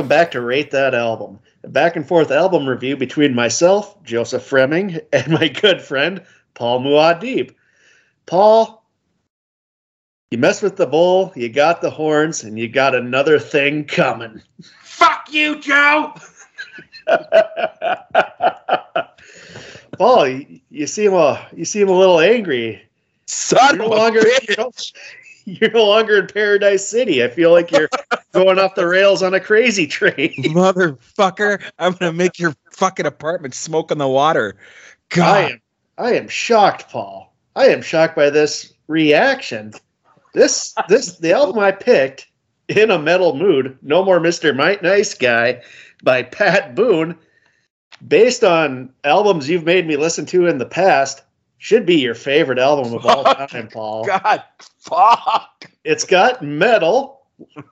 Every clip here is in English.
and welcome back to Rate That Album, a back and forth album review between myself, Joseph Fremming, and my good friend, Paul Muad'Dib. Paul, you mess with the bull, you got the horns, and you got another thing coming. Fuck you, Joe! Paul, you, you seem a you seem a little angry. Son You're of no a longer bitch. you're no, you're no longer in Paradise City. I feel like you're going off the rails on a crazy train. Motherfucker, I'm gonna make your fucking apartment smoke in the water. I God, am I am shocked, Paul. I am shocked by this reaction. This this the album I picked in a metal mood, No More Mr. Might Nice Guy by Pat Boone, based on albums you've made me listen to in the past, should be your favorite album of all time, Paul. God, fuck. It's got metal.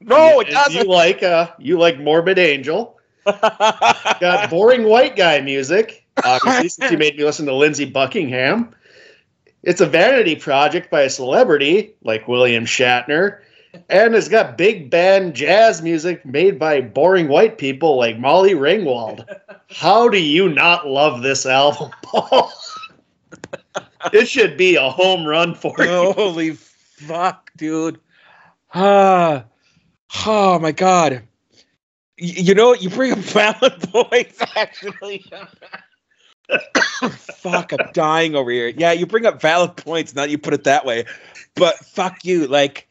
No, it doesn't. You like uh you like Morbid Angel. Got boring white guy music. Obviously, since you made me listen to Lindsey Buckingham. It's a vanity project by a celebrity like William Shatner, and it's got big band jazz music made by boring white people like Molly Ringwald. How do you not love this album, Paul? It should be a home run for you. Holy fuck, dude. Ah, oh my god. You know, you bring up valid points, actually. fuck, I'm dying over here. Yeah, you bring up valid points, now you put it that way. But fuck you. Like,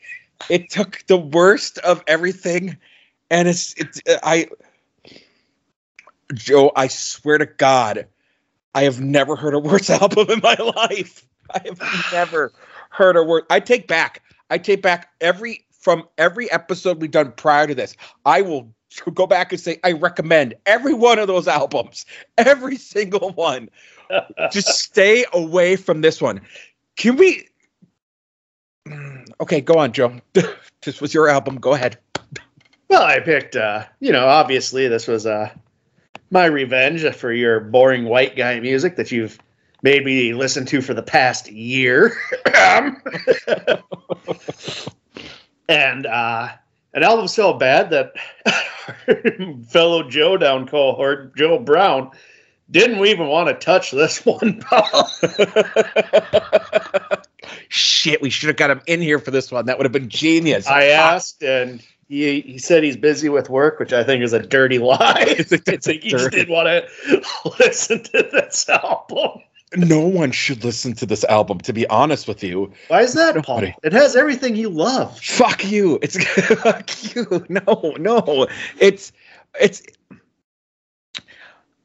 it took the worst of everything, and it's, it's, I, Joe, I swear to God, I have never heard a worse album in my life. I have never heard a word. I take back. I take back every from every episode we've done prior to this. I will go back and say I recommend every one of those albums, every single one. Just stay away from this one. Can we? Mm, Okay, go on, Joe. this was your album. Go ahead. Well, I picked, uh, you know, obviously this was uh, my revenge for your boring white guy music that you've made me listen to for the past year. And uh, an album so bad that fellow Joe down cohort, Joe Brown, didn't we even want to touch this one, Paul. Shit, we should have got him in here for this one. That would have been genius. I asked, and he, he said he's busy with work, which I think is a dirty lie. I think he just didn't want to listen to this album. no one should listen to this album. To be honest with you, Why is that, Paul? It has everything you love. fuck you. It's fuck you. No, no. It's it's.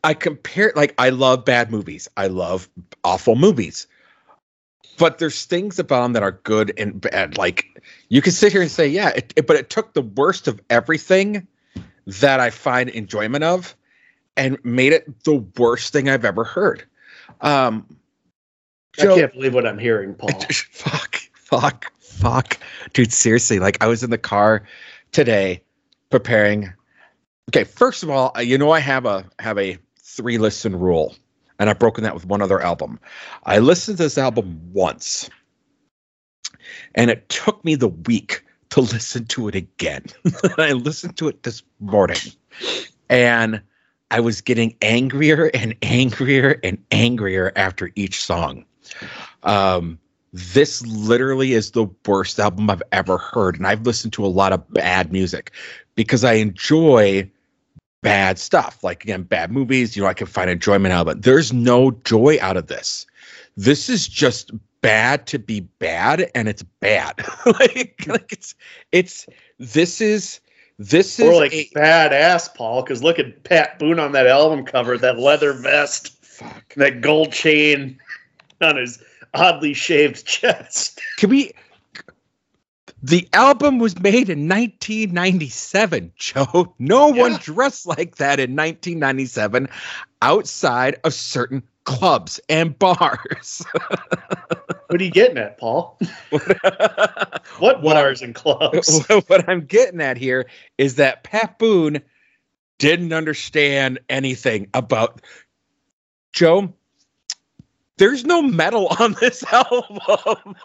I compare like I love bad movies. I love awful movies. But there's things about them that are good and bad. Like you can sit here and say, yeah, it, it- but it took the worst of everything that I find enjoyment of and made it the worst thing I've ever heard. Um, I can't believe what I'm hearing, Paul. fuck, fuck, fuck, dude. Seriously, like I was in the car today preparing. Okay, first of all, uh, you know I have a have a three listen rule, and I've broken that with one other album. I listened to this album once, and it took me the week to listen to it again. I listened to it this morning, and I was getting angrier and angrier and angrier after each song. Um, this literally is the worst album I've ever heard, and I've listened to a lot of bad music because I enjoy bad stuff. Like again, bad movies. You know, I can find enjoyment out of it. There's no joy out of this. This is just bad to be bad, and it's bad. like, hmm. like it's it's this is this is Or like a- badass, Paul, because look at Pat Boone on that album cover, that leather vest, fuck. that gold chain on his oddly shaved chest. Can we? The album was made in 1997, Joe. No one dressed like that in 1997 outside of certain clubs and bars. What are you getting at, Paul? What What bars and clubs? what I'm getting at here is that Pat Boone didn't understand anything about Joe. There's no metal on this album. What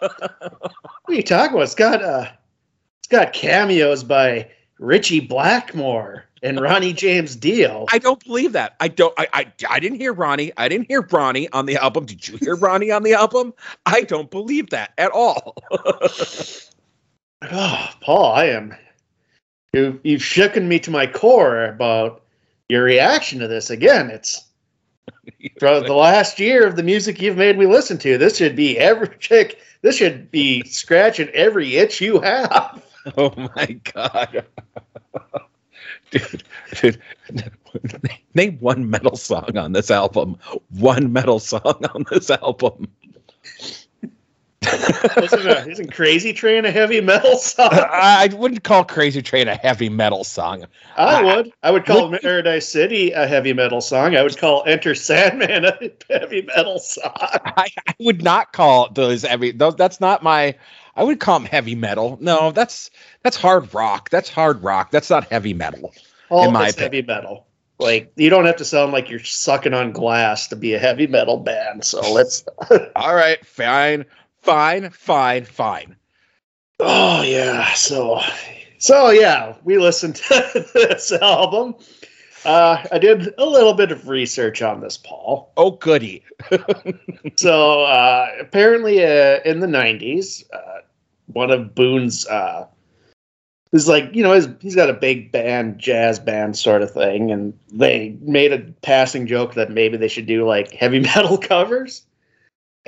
are you talking about? It's got uh, it's got cameos by Ritchie Blackmore and Ronnie James Dio. I don't believe that. I don't. I, I I didn't hear Ronnie. I didn't hear Ronnie on the album. Did you hear Ronnie on the album? I don't believe that at all. oh, Paul, I am. You you've shaken me to my core about your reaction to this. Again, it's for the last year of the music you've made me listen to. This should be every chick. This should be scratching every itch you have. Oh my god. Dude, dude, name one metal song on this album. One metal song on this album. Isn't, a, isn't Crazy Train a heavy metal song? I wouldn't call Crazy Train a heavy metal song. I would. I would call would, Paradise City a heavy metal song. I would call Enter Sandman a heavy metal song. I, I would not call those heavy. Those, that's not my. I would call them heavy metal. No, that's that's hard rock. That's hard rock. That's not heavy metal. All in my heavy metal. Like you don't have to sound like you're sucking on glass to be a heavy metal band. So let's. All right, fine, fine, fine, fine. Oh yeah. So, so yeah, we listened to this album. Uh, I did a little bit of research on this, Paul. Oh, goody. so uh, apparently, uh, in the '90s, uh, one of Boone's uh, is like you know he's, he's got a big band, jazz band sort of thing, and they made a passing joke that maybe they should do like heavy metal covers,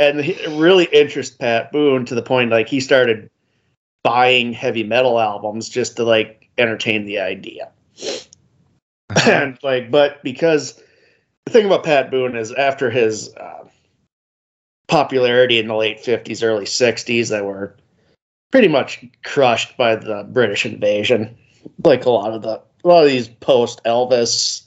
and it really interests Pat Boone to the point like he started buying heavy metal albums just to like entertain the idea, uh-huh. and like but because the thing about Pat Boone is after his uh, popularity in the late 50s early 60s that were pretty much crushed by the British invasion, like a lot of the a lot of these post Elvis,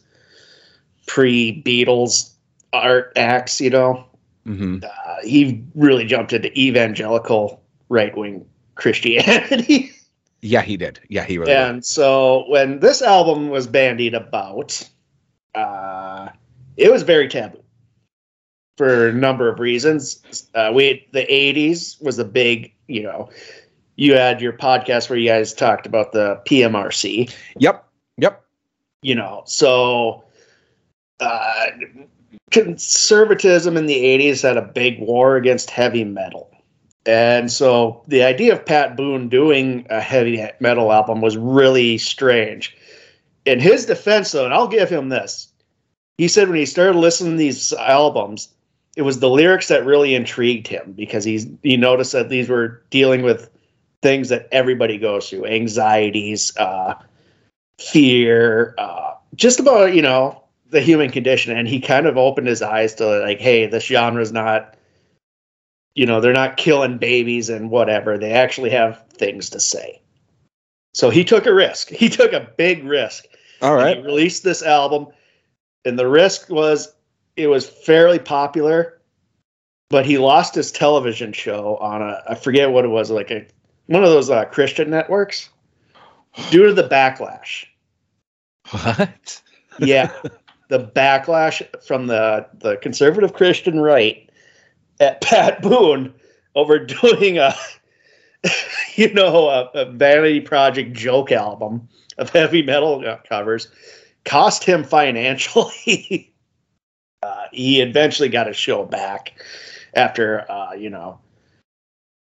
pre Beatles art acts. You know, mm-hmm. uh, he really jumped into evangelical right wing Christianity. yeah, he did. Yeah, he really. And did. so when this album was bandied about, uh, it was very taboo for a number of reasons. Uh, we the '80s was a big, you know, you had your podcast where you guys talked about the PMRC. Yep. Yep. You know, so uh, conservatism in the 80s had a big war against heavy metal. And so the idea of Pat Boone doing a heavy metal album was really strange. In his defense, though, and I'll give him this, he said when he started listening to these albums, it was the lyrics that really intrigued him because he's he noticed that these were dealing with things that everybody goes through anxieties uh, fear uh, just about you know the human condition and he kind of opened his eyes to like hey this genre is not you know they're not killing babies and whatever. They actually have things to say. So he took a risk. He took a big risk. All right. He released this album and the risk was it was fairly popular but he lost his television show on a I forget what it was like a one of those uh, Christian networks due to the backlash. What? yeah, the backlash from the the conservative Christian right at Pat Boone over doing a you know a, a vanity project joke album of heavy metal covers cost him financially. uh, he eventually got his show back after uh, you know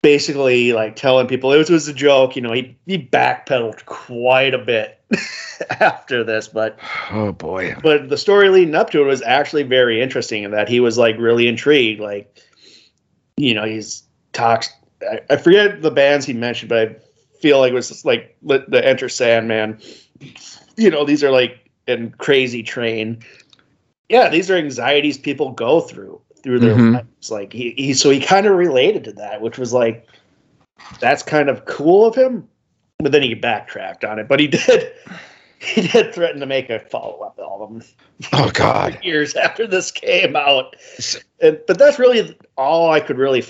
basically like telling people it was, it was a joke. You know, he he backpedaled quite a bit after this, but oh boy! But the story leading up to it was actually very interesting in that he was like really intrigued. Like, you know, he's talks. I, I forget the bands he mentioned, but I feel like it was like the Enter Sandman. You know, these are like in Crazy Train. Yeah, these are anxieties people go through through their mm-hmm. lives. Like he, he so he kind of related to that, which was like that's kind of cool of him. But then he backtracked on it. But he did he did threaten to make a follow up album. Oh God! years after this came out, and, but that's really all I could really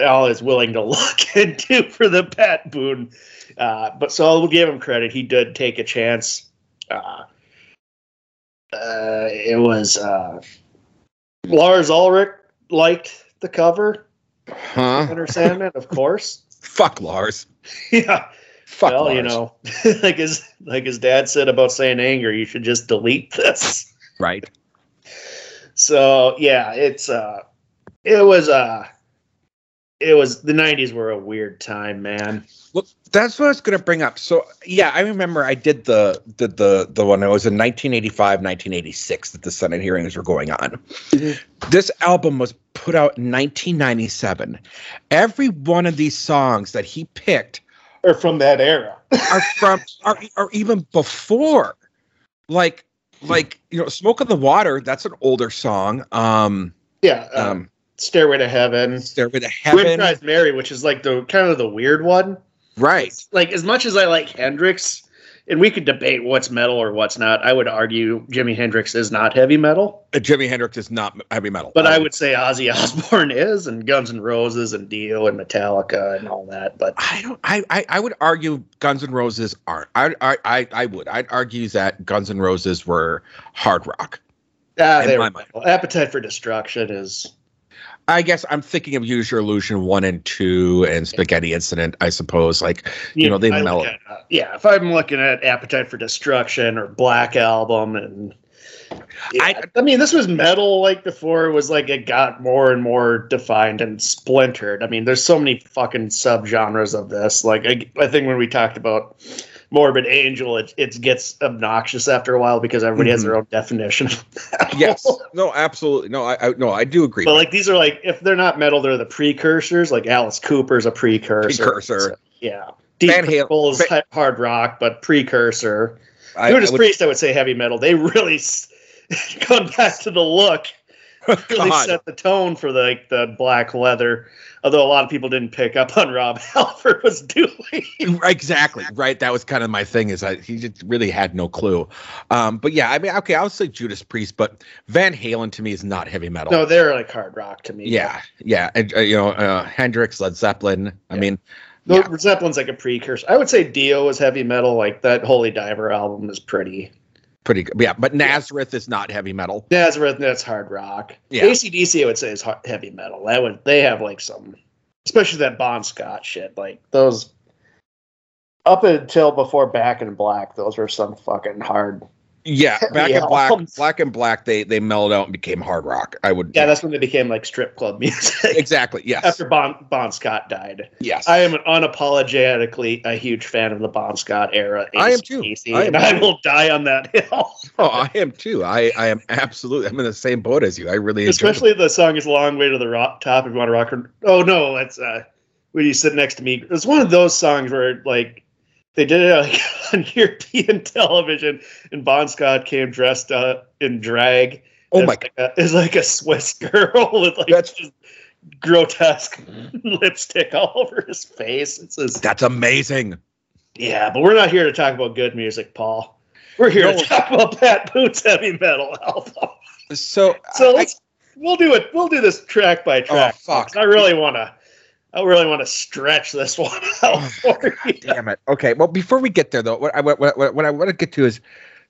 all is willing to look into for the Pat Boone. Uh, but so I'll give him credit. He did take a chance. Uh, uh, it was uh, Lars Ulrich liked the cover. Huh? Enter Sandman, of course. Fuck Lars. yeah. Fuck well, you know, like his like his dad said about St. Anger, you should just delete this. right? So yeah, it's uh, it was uh, it was the '90s were a weird time, man. Well, that's what I was going to bring up. So, yeah, I remember I did the the the the one. It was in 1985, 1986 that the Senate hearings were going on. This album was put out in 1997. Every one of these songs that he picked are from that era. are from are, are even before, like like you know, "Smoke on the Water." That's an older song. Um, Yeah, uh, um, Stairway to Heaven. "Stairway to Heaven." Cries Mary, which is like the kind of the weird one. Right. Like as much as I like Hendrix, and we could debate what's metal or what's not, I would argue Jimi Hendrix is not heavy metal. Uh, Jimi Hendrix is not heavy metal, But I Um, would say Ozzy Osbourne is, and Guns N' Roses, and Dio, and Metallica, and all that. But I don't. I, I I would argue Guns N' Roses aren't. I I I, I would. I'd argue that Guns N' Roses were hard rock. ah, they my were. Appetite for Destruction is I guess I'm thinking of Use Your Illusion one and two and Spaghetti Incident. I suppose like you know they I look mellow. at, uh, yeah, if I'm looking at Appetite for Destruction or Black Album, and yeah, I- I, mean, this was metal like before it was like it got more and more defined and splintered. I mean, there's so many fucking subgenres of this. Like, I, I think when we talked about Morbid Angel, it, it gets obnoxious after a while because everybody has Mhm. their own definition. Yes. No. Absolutely. No. I, I no. I do agree. But like these are like if they're not metal, they're the precursors. Like Alice Cooper's a precursor. Precursor. So, yeah. Deep Van Halen- Purple is Van- hard rock, but precursor. I, Judas I would- Priest, I would say heavy metal. They really s- gone back to the look. Really God. set the tone for like the black leather. Although a lot of people didn't pick up on Rob Halford was doing. exactly right. That was kind of my thing. Is that he just really had no clue. Um. But yeah. I mean. Okay. I would say Judas Priest, but Van Halen to me is not heavy metal. No, they're like hard rock to me. Yeah. Yeah. And uh, you know, uh, Hendrix, Led Zeppelin. I mean. No, Yeah. Zeppelin's like a precursor. I would say Dio was heavy metal. Like that Holy Diver album is pretty. Pretty good. Yeah, but Nazareth is not heavy metal. Nazareth, that's hard rock. Yeah. ACDC, I would say, is heavy metal. That would they have like some, especially that Bon Scott shit. Like those, up until before Back in Black, those were some fucking hard. Yeah, back Yeah. in black, black and black, they they mellowed out and became hard rock. I would. Yeah, that's when they became like strip club music. exactly. Yes. After Bon Bon Scott died, yes. I am unapologetically a huge fan of the Bon Scott era. I am too. AC/DC, I am and I will die on that hill. Oh, I am too. I I am absolutely. I'm in the same boat as you. I really enjoy Especially the song is a long way to the rock, top if you want to rock. Oh no, that's uh, when you sit next to me. It's one of those songs where like they did it like, on European television, and Bon Scott came dressed up in drag. Oh my like a, as like a Swiss girl with like That's- just grotesque lipstick all over his face. It's just, That's amazing. yeah, but we're not here to talk about good music, Paul. We're here No. to talk about Pat Boots' heavy metal album. So So I- let's we'll do it. We'll do this track by oh, track. Oh, fuck. I really want to. I really want to stretch this one out for you. damn it. Okay. Well, before we get there, though, what I what, what, what I want to get to is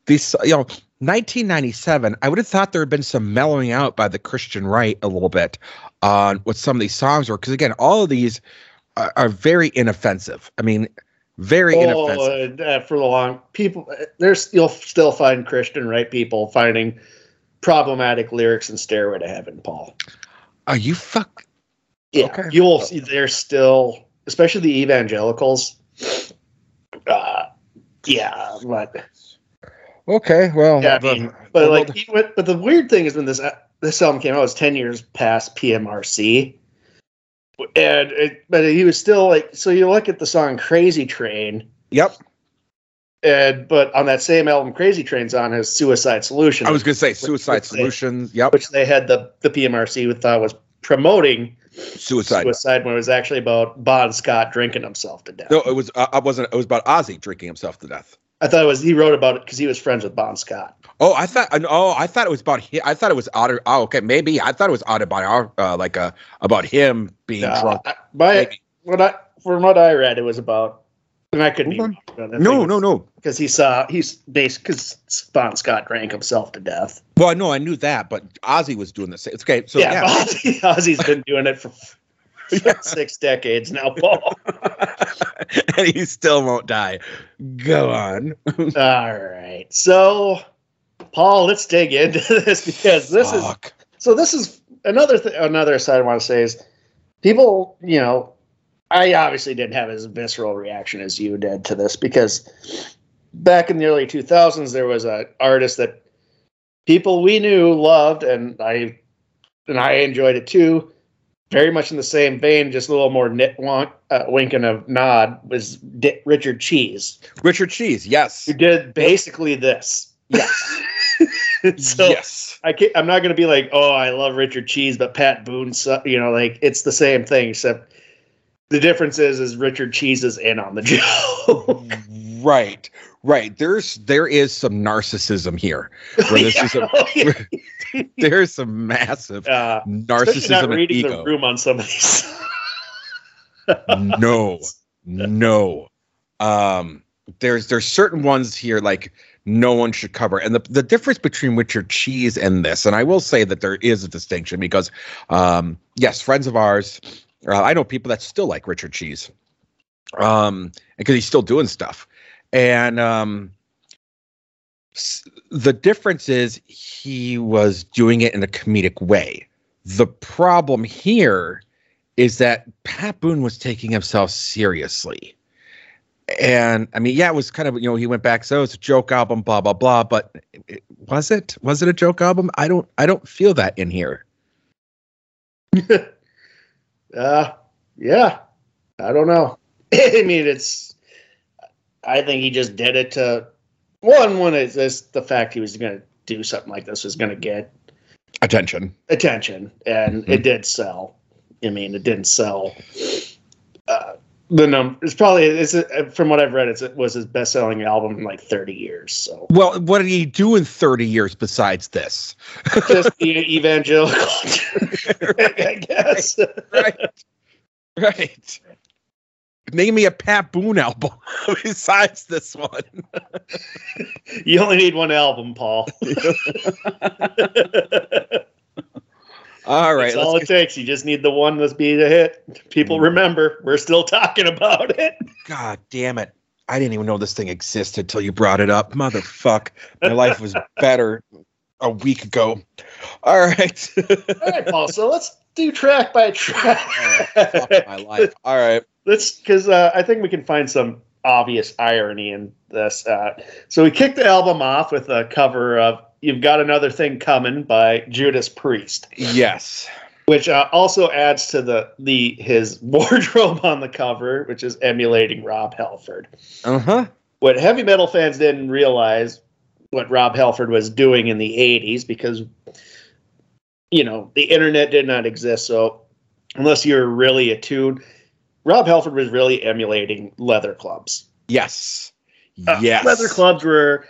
these. You know, 1997. I would have thought there had been some mellowing out by the Christian right a little bit on what some of these songs were, because again, all of these are, are very inoffensive. I mean, very inoffensive. Oh, uh, for the long people, there's you'll still find Christian right people finding problematic lyrics in "Stairway to Heaven." Paul. Are you fuck? Yeah, Okay. you will see. They're still, especially the evangelicals. Uh, yeah, but Okay. Well, Yeah, I mean, but the- like, he went, but the weird thing is when this this album came out, it was ten years past PMRC, and it, but he was still like. So you look at the song "Crazy Train," yep. and but on that same album, "Crazy Train's on his "Suicide Solution," I was gonna say Suicide which they- Solution. Yep. which they had the the PMRC would thought was promoting Suicide. suicide when it was actually about Bon Scott drinking himself to death. No, it was. Uh, I wasn't. It was about Ozzy drinking himself to death. I thought it was he wrote about it because he was friends with Bon Scott. Oh, I thought. Oh, I thought it was about. I thought it was auto. Oh, okay, maybe I thought it was autobiography, uh, like uh, about him being drunk. my Maybe. what I from what I read, it was about. And I couldn't be Hold wrong. I No, no, no. because he saw he's based because Bon Scott drank himself to death. Well, no, I knew that, but Ozzy was doing the same. Okay, so yeah, yeah, Ozzy, Ozzy's been doing it for six decades now, Paul. and he still won't die. Go on. All right. So, Paul, let's dig into this because this is so this is another th- another side I want to say is people, you know, I obviously didn't have as visceral reaction as you did to this because back in the early 2000s there was an artist that people we knew loved and I and I enjoyed it too. Very much in the same vein, just a little more nit wonk, uh, wink and a nod was D- Richard Cheese, Richard Cheese, yes. who did basically this. Yes. so yes. I can't, I'm not going to be like, oh, I love Richard Cheese, but Pat Boone, su-" you know, like it's the same thing, except the difference is, is Richard Cheese is in on the joke. Right. Right. There's there is some narcissism here. Where this is a, Yeah. there's some massive uh, narcissism not and reading ego. the room on some of these. no no um there's there's certain ones here like no one should cover and the, the difference between richard cheese and this and i will say that there is a distinction because um yes friends of ours uh, i know people that still like richard cheese um because he's still doing stuff and um the difference is he was doing it in a comedic way the problem here is that Pat Boone was taking himself seriously. And I mean, yeah, it was kind of, you know, he went back, so it's a joke album, blah, blah, blah. But it, was it? Was it a joke album? I don't I don't feel that in here. uh, yeah, I don't know. I mean, it's. I think he just did it to one. One is this the fact he was going to do something like this was going to get Attention. attention, and Mm-hmm. it did sell. I mean, it didn't sell. The number it's probably it's uh, from what I've read, it's, it was his best selling album in like 30 years. So Well, what did he do in 30 years besides this? just the evangelical, I guess. right. Right. Name me a Pat Boone album besides this one. You only need one album, Paul. All right. That's all it takes. You just need the one that's be a hit. People remember. We're still talking about it. God damn it. I didn't even know this thing existed till you brought it up. Motherfuck. My life was better a week ago. All right. All right, Paul. So let's do track by track. Fuck my life. All right. let's because uh, I think we can find some obvious irony in this. Uh, so we kicked the album off with a cover of "You've Got Another Thing Coming" by Judas Priest, Yes. which uh, also adds to the the his wardrobe on the cover, which is emulating Rob Halford. Uh-huh. What heavy metal fans didn't realize what Rob Halford was doing in the '80s because you know the internet did not exist, so unless you're really attuned. Rob Halford was really emulating leather clubs. Yes. Uh, yes. Leather clubs were,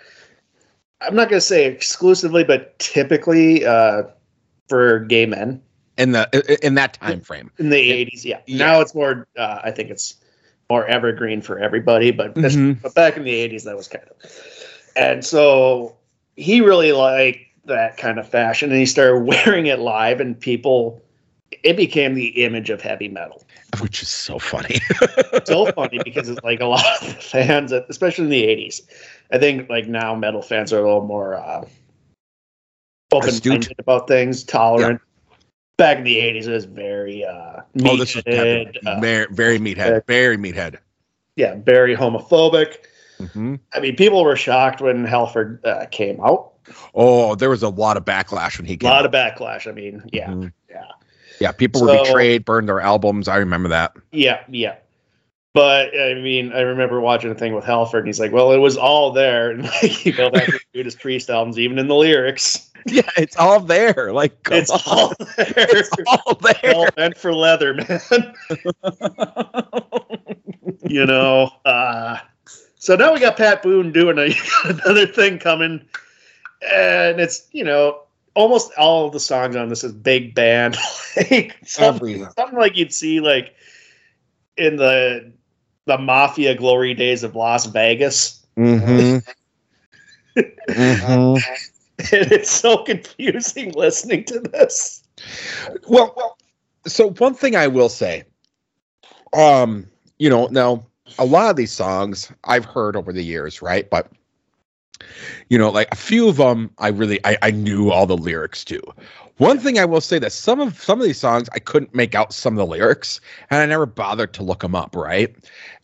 I'm not going to say exclusively, but typically uh, for gay men in the in that time frame. in the Yeah. 80s. Yeah. Yeah. Now it's more, uh, I think it's more evergreen for everybody, but, Mhm. but back in the 80s, that was kind of. And so he really liked that kind of fashion and he started wearing it live, and people, it became the image of heavy metal. Which is so funny. so funny because it's like a lot of the fans, especially in the '80s. I think like now metal fans are a little more uh, open-minded about things, tolerant. Back in the '80s, it was very uh, oh, this was uh, very, very meathead. Very meathead. yeah, very homophobic. hmm I mean, people were shocked when Halford uh, came out. Oh, there was a lot of backlash when he came. A lot out. of backlash. I mean, yeah, Mhm. Yeah. People were betrayed, burned their albums. I remember that. Yeah, yeah. But I mean, I remember watching a thing with Halford, and he's like, "Well, it was all there." And like, you go back to Judas Priest albums, even in the lyrics, Yeah, it's all there. Like, it's on. all there. It's all there. all meant for leather, man. you know. Uh, so now we got Pat Boone doing a, another thing coming, and it's you know almost all of the songs on this is big band, like something, something like you'd see like in the the mafia glory days of Las Vegas. Mm-hmm. mm-hmm. And it's so confusing listening to this. Well, well, so one thing I will say, um, you know, now a lot of these songs I've heard over the years, right? But you know, like a few of them, I really I, I knew all the lyrics to. One thing I will say that some of some of these songs I couldn't make out some of the lyrics, and I never bothered to look them up, right?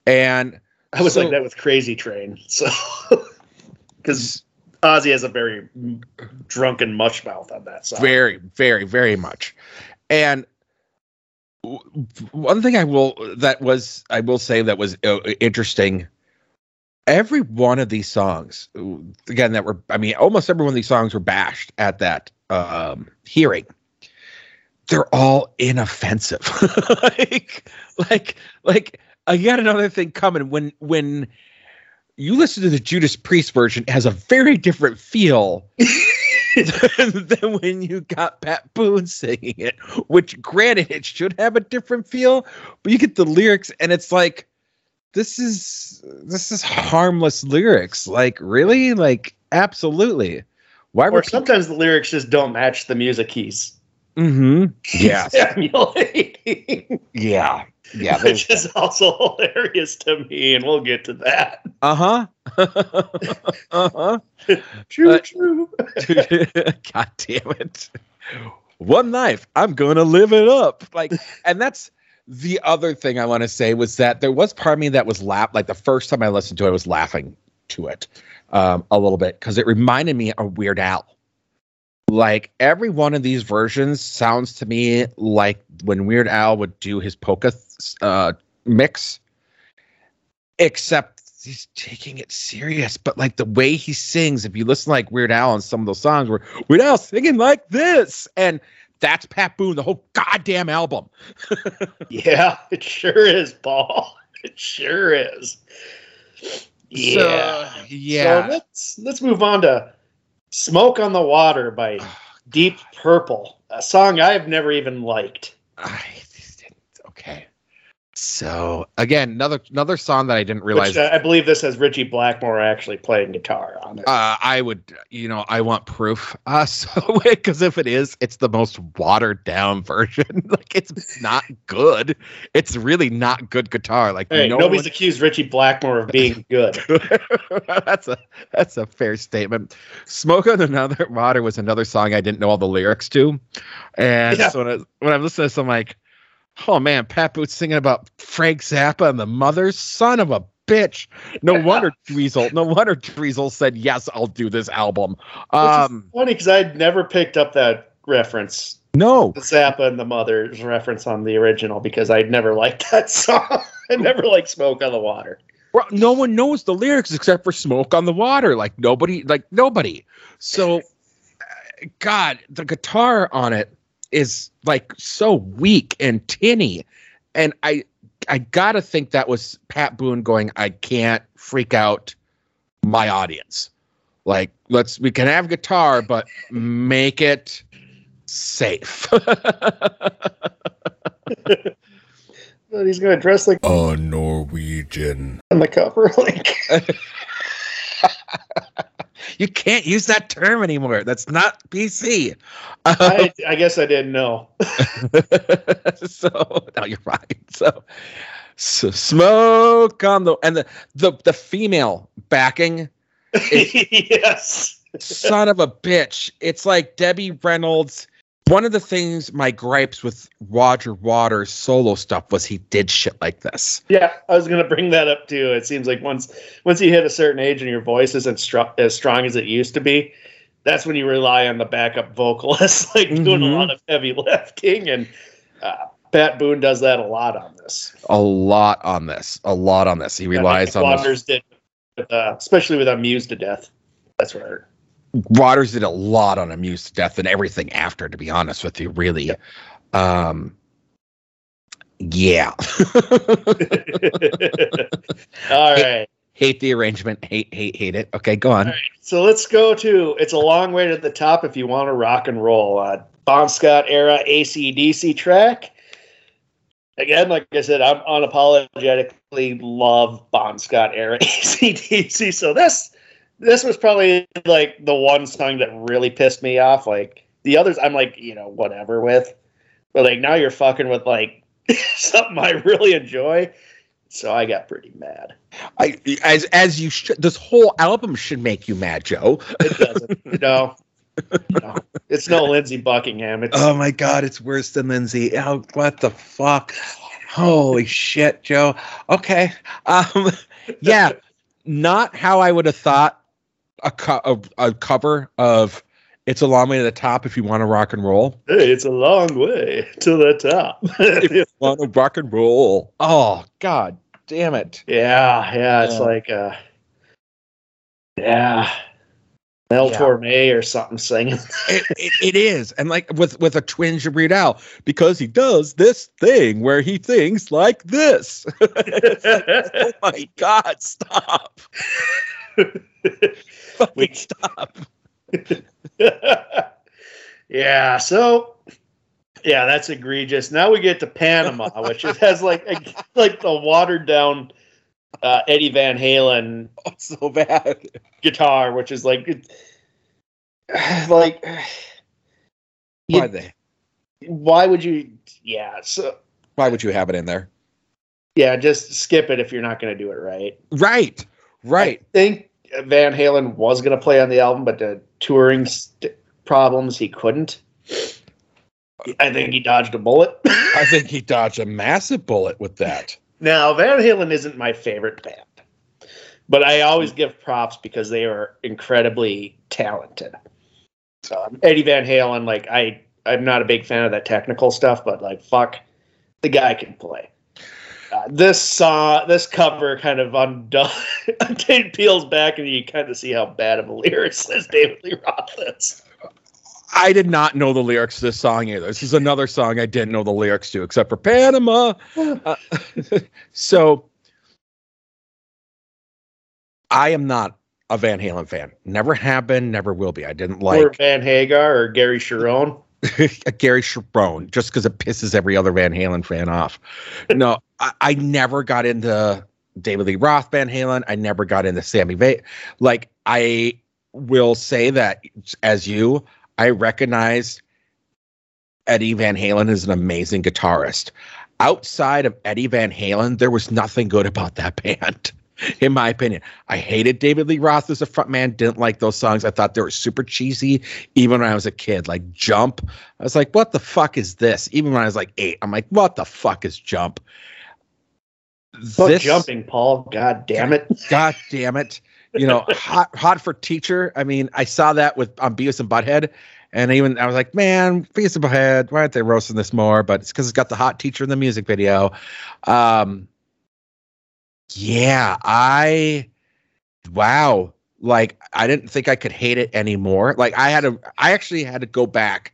And I was so- like that with Crazy Train, so because Ozzy has a very drunken mush mouth on that song. very very very much and one thing i will that was i will say that was uh, interesting every one of these songs again that were i mean almost every one of these songs were bashed at that um hearing they're all inoffensive like like like i got another thing coming when when you listen to the Judas Priest version, it has a very different feel than when you got Pat Boone singing it. Which, granted, it should have a different feel, but you get the lyrics, and it's like, this is this is harmless lyrics. Like, really? Like, absolutely. Why or sometimes the lyrics just don't match the music keys. Mm-hmm. Yeah. Yeah. Yeah. which is also hilarious to me, and we'll get to that. Uh huh. uh huh. True, Uh, true. God damn it. One life, I'm gonna live it up. Like, and that's the other thing I want to say was that there was part of me that was laugh like the first time I listened to it, I was laughing to it um, a little bit because it reminded me of Weird Al. Like every one of these versions sounds to me like when Weird Al would do his polka uh, mix, except he's taking it serious. But like the way he sings, if you listen like Weird Al on some of those songs, where Weird Al singing like this, and that's Pat Boone, the whole goddamn album. Yeah, it sure is, Paul. It sure is. Yeah. So, yeah. So let's let's move on to "Smoke on the Water" by Deep Purple, a song I've never even liked. I didn't. Okay. So again, another another song that I didn't realize. Which uh, I believe this has Ritchie Blackmore actually playing guitar on it. uh, I would, you know, I want proof. Uh, so because if it is, it's the most watered down version. like it's not good. It's really not good guitar. Like hey, no nobody's one- accused Ritchie Blackmore of being good. that's a that's a fair statement. Smoke on Another Water was another song I didn't know all the lyrics to, and Yeah. so when I, when I'm listening to this, I'm like, oh man, Pat Boots singing about Frank Zappa and the mother, son of a bitch. No wonder Dweezil, no wonder Dweezil said yes, I'll do this album. Um, Funny because I'd never picked up that reference, no, the Zappa and the Mother's reference on the original, because I'd never liked that song. I never liked "Smoke on the Water." Bro, no one knows the lyrics except for smoke on the water like nobody like nobody so uh, god the guitar on it is like so weak and tinny and i i gotta think that was pat boone going i can't freak out my audience like let's we can have guitar but make it safe But he's going to dress like A Norwegian. on the cover. Like, you can't use that term anymore that's not pc Uh, I, I guess I didn't know. so no, you're right. So, so smoke on the and the the the female backing yes. son of a bitch. It's like Debbie Reynolds. One of the things my gripes with Roger Waters solo stuff was he did shit like this. Yeah, I was going to bring that up too. It seems like once once you hit a certain age and your voice isn't str- as strong as it used to be, that's when you rely on the backup vocalist, like doing a Mhm. lot of heavy lifting. And uh, Pat Boone does that a lot on this. A lot on this. A lot on this. He relies Like on Waters did, with, uh, especially with "Amused to Death." That's what I heard. Waters did a lot on Amused to Death and everything after, to be honest with you, really. Um yeah. All right. hate the arrangement. Hate, hate, hate it. Okay, go on. Right, so let's go to "It's a Long Way to the Top" if you want to rock and roll. Uh, Bon Scott era ACDC track. Again, like I said, I'm unapologetically love Bon Scott era ACDC. So this this was probably like the one song that really pissed me off. Like the others, I'm like you know whatever with, But like now you're fucking with like something I really enjoy. So I got pretty mad. I as as you should. This whole album should make you mad, Joe. It doesn't. no. no. It's no Lindsey Buckingham. It's Oh my god, it's worse than Lindsay. Oh, what the fuck? Holy shit, Joe. Okay. Um yeah, not how I would have thought a, co- a, a cover of It's a Long Way to the Top if you want to rock and roll. hey, it's a long way to the top. If you want to rock and roll. Oh, god damn it. yeah, yeah. It's Yeah. like uh Yeah. Mel Yeah. Torme or something singing. It, it, it is. And like with with a twinge of Weird Al because he does this thing where he thinks like this. oh my god, stop. Fucking We- stop. yeah, so yeah, that's egregious. Now we get to Panama, which has like a, like the watered down uh, Eddie Van Halen Oh, so bad. guitar, which is like it- like you- Why they? why would you? Yeah, so Why would you have it in there? yeah, just skip it if you're not going to do it right. Right. Right. I think Van Halen was going to play on the album, but the touring st- problems he couldn't. I think he dodged a bullet. I think he dodged a massive bullet with that. now, Van Halen isn't my favorite band, but I always give props because they are incredibly talented. Um, Eddie Van Halen, like I, I'm not a big fan of that technical stuff, but like fuck, the guy can play. Uh, this song, this cover, kind of undone, peels back, and you kind of see how bad of a lyricist David Lee Roth is. I did not know the lyrics to this song either. This is another song I didn't know the lyrics to, except for Panama. Uh, so I am not a Van Halen fan. Never have been, never will be. I didn't like or Van Hagar or Gary Cherone. Gary Cherone just because it pisses every other Van Halen fan off. No, I, I never got into David Lee Roth Van Halen. I never got into Sammy Va. Like I will say that as you, I recognize Eddie Van Halen is an amazing guitarist. Outside of Eddie Van Halen, there was nothing good about that band, in my opinion. I hated David Lee Roth as a frontman, didn't like those songs. I thought they were super cheesy, even when I was a kid. Like Jump, I was like, what the fuck is this? Even when I was like eight, I'm like, what the fuck is Jump? Fuck This- jumping, Paul. God damn it. God damn it. You know, hot hot for teacher. I mean, I saw that with on Beavis and Butthead. And even I was like, man, Beavis and Butthead, why aren't they roasting this more? But it's because it's got the hot teacher in the music video. Um yeah, I wow. Like I didn't think I could hate it anymore. Like I had to I actually had to go back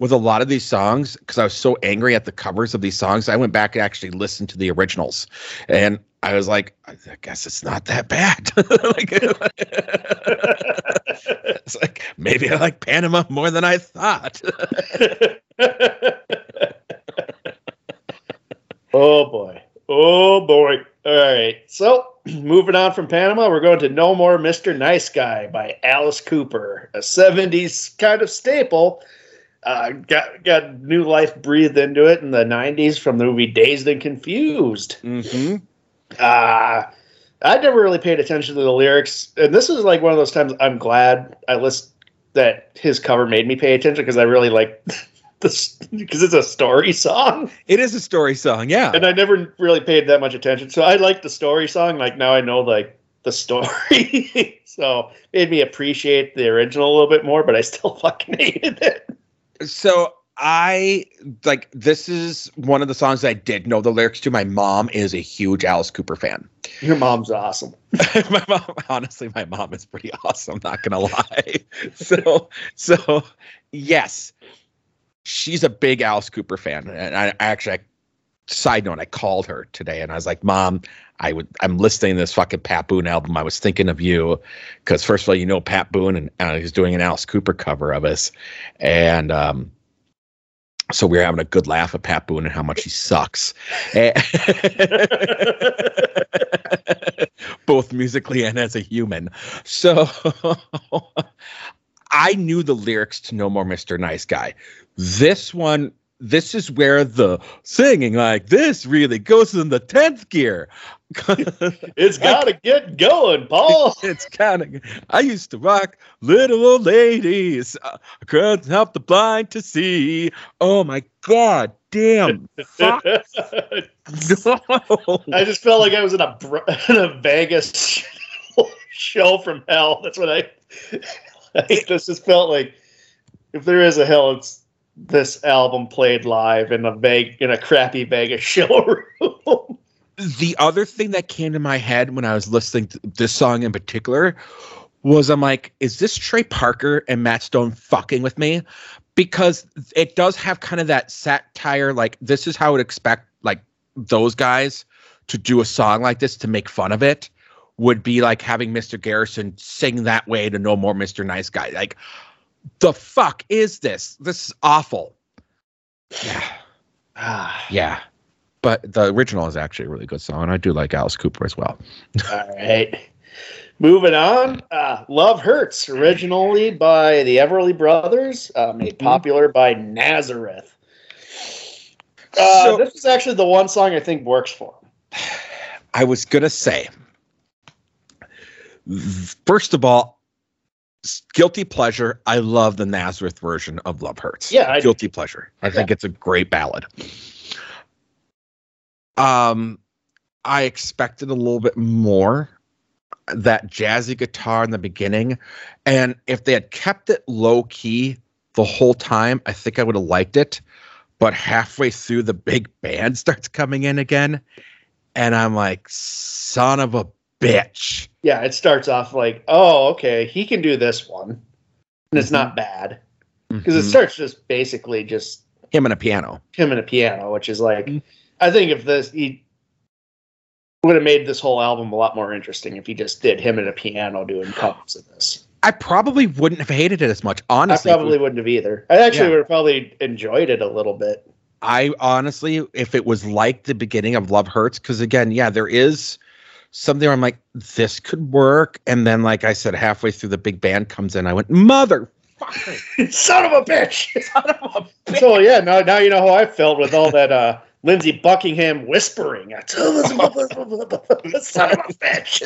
with a lot of these songs because I was so angry at the covers of these songs. I went back and actually listened to the originals. And I was like, I guess it's not that bad. like, it's like maybe I like Panama more than I thought. oh boy. Oh boy. All right. So moving on from Panama, we're going to No More Mr. Nice Guy by Alice Cooper, a 70s kind of staple. Uh, got got new life breathed into it in the 90s from the movie Dazed and Confused. mm-hmm. Uh, I never really paid attention to the lyrics, and this is like one of those times I'm glad I list that his cover made me pay attention because I really like because it's a story song, It is a story song, yeah. and I never really paid that much attention. So I like the story song. Like now I know like the story, so made me appreciate the original a little bit more. But I still fucking hated it. So I like this is one of the songs I did know the lyrics to. My mom is a huge Alice Cooper fan. Your mom's awesome. my mom, honestly, my mom is pretty awesome. Not gonna lie. So, so yes, she's a big Alice Cooper fan, and I, I actually, side note, I called her today, and I was like, "Mom, I would, I'm listening to this fucking Pat Boone album. I was thinking of you, because first of all, you know Pat Boone, and uh, he's doing an Alice Cooper cover of us, and um." So we were having a good laugh at Pat Boone and how much he sucks. Both musically and as a human. So I knew the lyrics to No More Mr. Nice Guy. This one this is where the singing like this really goes in the 10th gear. It's got to get going, Paul. it's kind of. I used to rock little old ladies. Uh, I couldn't help the blind to see. Oh my god, damn! No. I just felt like I was in a in a Vegas show from hell. That's what I. I just just felt like if there is a hell, it's this album played live in a Veg in a crappy Vegas showroom. the other thing that came to my head when I was listening to this song in particular was I'm like, is this Trey Parker and Matt Stone fucking with me? Because it does have kind of that satire, like this is how I would expect like those guys to do a song like this to make fun of it would be like having Mr. Garrison sing that way to No More Mr. Nice Guy. Like, the fuck is this? This is awful. Yeah. Ah, Yeah. But the original is actually a really good song. And I do like Alice Cooper as well. All right. Moving on, uh, Love Hurts, originally by the Everly Brothers, uh, made Mhm. popular by Nazareth. Uh, So- this is actually the one song I think works for him. I was gonna say, first of all, guilty pleasure. I love the Nazareth version of Love Hurts. Yeah, I- guilty pleasure. I think it's a great ballad. Um, I expected a little bit more that jazzy guitar in the beginning, and if they had kept it low key the whole time, I think I would have liked it. But halfway through, the big band starts coming in again, and I'm like, son of a bitch. Yeah, it starts off like, oh, okay, he can do this one. And it's not bad. Because it Mhm. starts just basically just him and a piano. him and a piano, which is like, Mhm. I think if this, he would have made this whole album a lot more interesting if he just did him and a piano doing covers of this. I probably wouldn't have hated it as much. Honestly, I probably wouldn't have either. I actually Yeah. would have probably enjoyed it a little bit. I honestly, if it was like the beginning of Love Hurts, because again, yeah, there is something where I'm like, this could work. And then, like I said, halfway through the big band comes in, I went, motherfucker. Son of a bitch! Son of a bitch! So yeah, now now you know how I felt with all that uh Lindsey Buckingham whispering. Son of a bitch!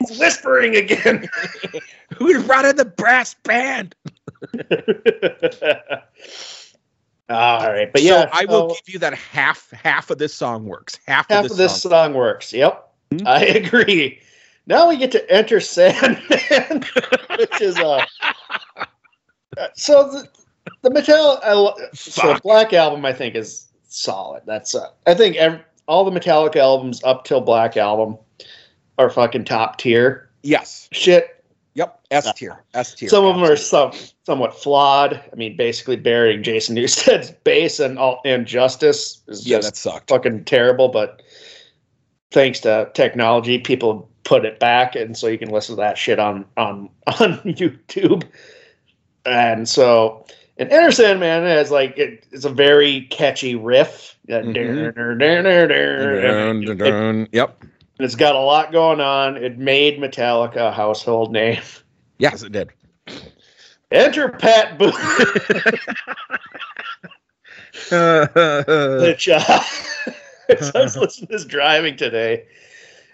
It's whispering again. Who brought in the brass band? all right, but So yeah, I will so give you that half half of this song works. Half, half of of this, this song. song works. Yep, Hmm? I agree. Now we get to enter Sandman, which is uh so the the Metallica so Black album I think is solid. That's uh, I think ev- all the Metallica albums up till Black album are fucking top tier Yes. shit. Yep. S tier. S tier. Some of them are some somewhat flawed. I mean, basically burying Jason Newsted's bass and all and Justice is Yeah, just that sucked. fucking terrible. But thanks to technology, people put it back, and so you can listen to that shit on on on YouTube. And so, and Enter Sandman has like it, it's a very catchy riff. Yep. It's got a lot going on. It made Metallica a household name. Yes, it did. Enter Pat Boone. which uh, as I was listening to this driving today,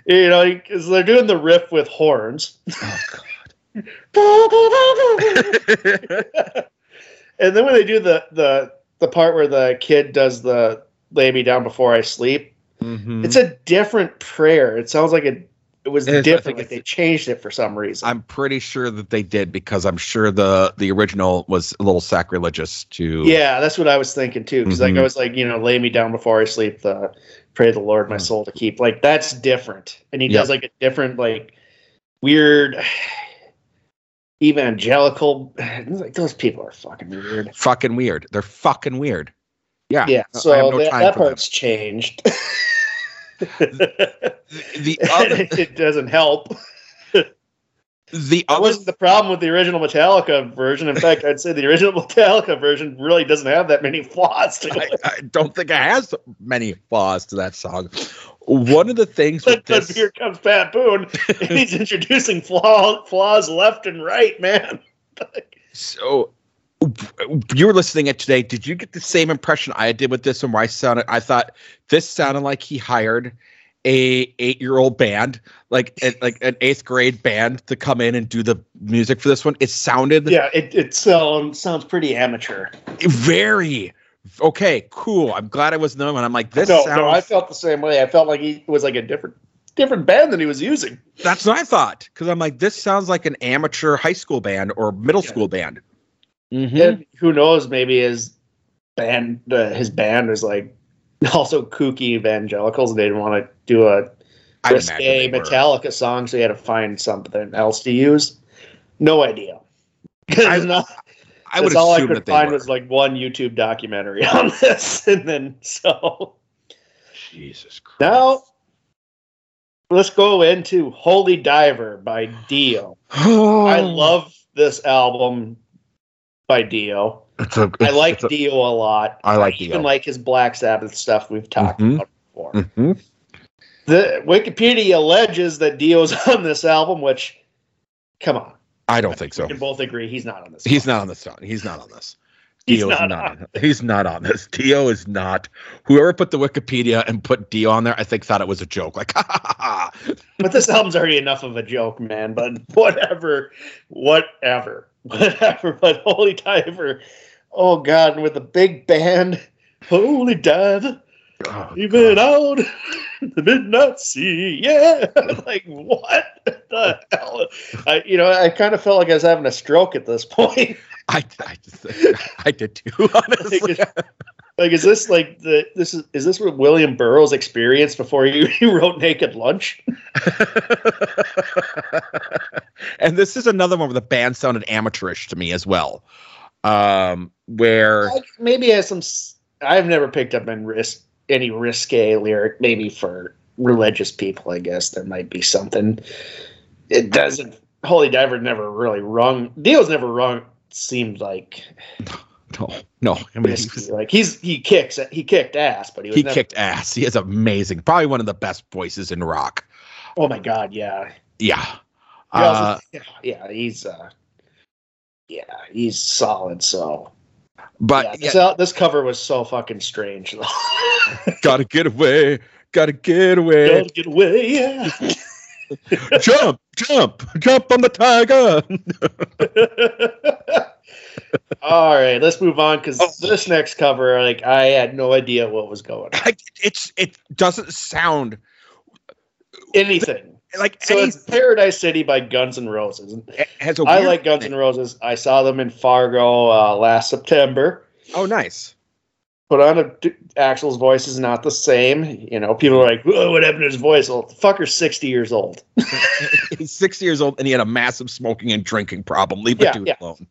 you know, because they're doing the riff with horns, Oh, God. and then when they do the the the part where the kid does the "lay me down before I sleep," Mhm. it's a different prayer. It sounds like it it was It is, different. Like they changed it for some reason. I'm pretty sure that they did because I'm sure the the original was a little sacrilegious to. yeah, that's what I was thinking too. Because like Mhm. I was like, you know, lay me down before I sleep. The pray the Lord my Mm. soul to keep. Like that's different, and he Yep. does like a different like weird evangelical. Like those people are fucking weird. Fucking weird. They're fucking weird. Yeah. Yeah, so no that, that for them. part's changed. The other it doesn't help. the That other wasn't the problem with the original Metallica version. In fact, I'd say the original Metallica version really doesn't have that many flaws to I, it. I don't think it has many flaws to that song. One of the things But, but this, here comes Pat Boone, and he's introducing flaw, flaws left and right, man. so you were listening it today. Did you get the same impression I did with this one? Where I sounded, I thought this sounded like he hired a eight year old band, like a, like an eighth grade band, to come in and do the music for this one. It sounded Yeah, it it sounds sounds pretty amateur. very okay. Cool. I'm glad I was known. And I'm like, this no, sounds. no, I felt the same way. I felt like he was like a different different band than he was using. that's what I thought because I'm like, this sounds like an amateur high school band or middle Yeah. school band. And who knows? Maybe his band, uh, his band was like also kooky evangelicals, and they didn't want to do a I'd risque they were. Metallica song, so he had to find something else to use. No idea. I- not, I would all I could that find were. was like one YouTube documentary on this, and then so Jesus Christ. now let's go into Holy Diver by Dio. I love this album by Dio. It's a, I like it's a- Dio a lot. I like even Dio. like his Black Sabbath stuff we've talked Mhm. about before. Mhm. The Wikipedia alleges that Dio's on this album, which come on. I don't think so. We can both agree he's not on this. He's album. not on this song. He's not on this. He's Dio not not. on. He's not on this. Dio is not. Whoever put the Wikipedia and put Dio on there, I think thought it was a joke. Like, ha ha. ha. But this album's already enough of a joke, man. But whatever, whatever, whatever. But Holy Diver, oh god, and with a big band, Holy Diver, Oh, even out the midnight sea, yeah. like what the hell? I, you know, I kind of felt like I was having a stroke at this point. I, I, just, I did too. Honestly, Like, is this like the this is is this what William Burroughs experienced before he, he wrote Naked Lunch? and this is another one where the band sounded amateurish to me as well. Um, where Like, maybe has some. I've never picked up in risk any risque lyric. Maybe for religious people, I guess there might be something. It doesn't. Holy Diver never really rung. Dio's never rung. Seemed like no, no, I mean, he, risky. Like he's he kicks he kicked ass, but he was he never, kicked ass. He is amazing. Probably one of the best voices in rock. Oh my god, yeah. Yeah. He also- Uh, yeah, yeah, he's uh, yeah, he's solid. So, but yeah, yeah, this, this cover was so fucking strange. though. gotta get away, gotta get away. Don't get away, yeah. jump, jump, jump on the tiger. All right, let's move on because Oh. this next cover, like, I had no idea what was going on. I- it's it doesn't sound Anything. like So any, it's Paradise City by Guns N' Roses. It has a I like Guns. N' Roses. I saw them in Fargo uh, last September. Oh, nice. Put on a Axl's voice is not the same. You know, people are like, "What happened to his voice?" Well, the fucker's sixty years old. He's 60 years old and he had a massive smoking and drinking problem. Leave the Yeah, dude yeah. alone.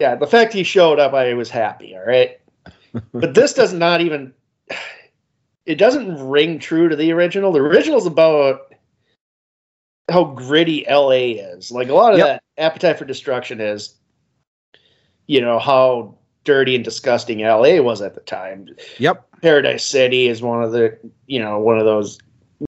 Yeah, the fact he showed up, I was happy. All right, but this does not even. It doesn't ring true to the original. The original's about how gritty LA is. Like a lot of Yep. that Appetite for Destruction is. You know how dirty and disgusting LA was at the time. Yep. Paradise City is one of the you know one of those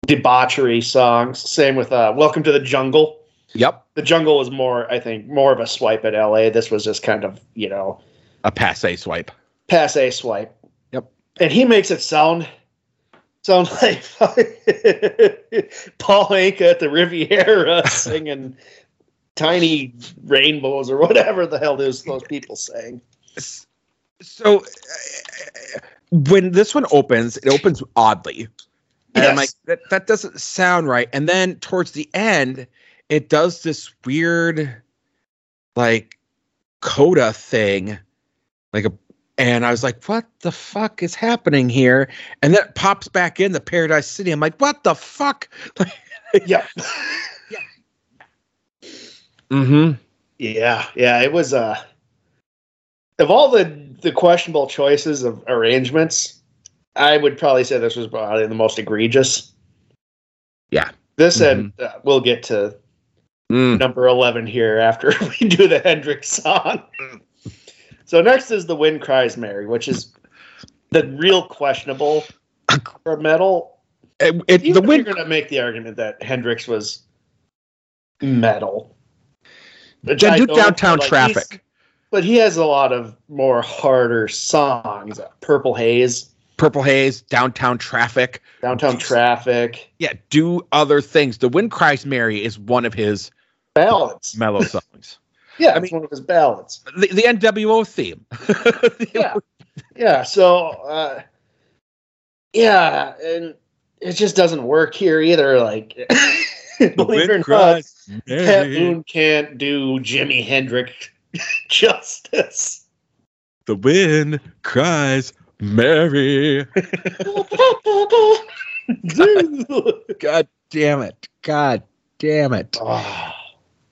debauchery songs. Same with uh, Welcome to the Jungle. Yep. The Jungle was more, I think, more of a swipe at LA. This was just kind of you know A passe swipe. passe swipe. Yep. And he makes it sound sound like Paul Anka at the Riviera singing tiny rainbows or whatever the hell those those people sang. So uh, when this one opens, it opens oddly. And I'm like, Yes. that, that doesn't sound right. And then towards the end, it does this weird, like, coda thing. Like a and I was like, what the fuck is happening here? And then it pops back in the Paradise City. I'm like, what the fuck? Yeah. yeah. Mm-hmm. Yeah, yeah, it was uh of all the the questionable choices of arrangements, I would probably say this was probably the most egregious. Yeah. This and uh, we'll get to Mm. number 11 here after we do the Hendrix song. so next is The Wind Cries Mary, which is the real questionable for metal. It, it- the wind you're going to make the argument that Hendrix was metal. Then do downtown like, traffic. but he has a lot of more harder songs. Purple Haze, Purple Haze, Downtown Traffic. Downtown Traffic, Yeah, do other things. The Wind Cries Mary is one of his ballads. mellow songs. Yeah, I it's mean- one of his ballads. The, the NWO theme. Yeah. Yeah, so uh yeah, and it just doesn't work here either. Like believe it or not, Pat Boone can't do Jimi Hendrix justice. The wind cries Mary. God damn it. God damn it. Oh,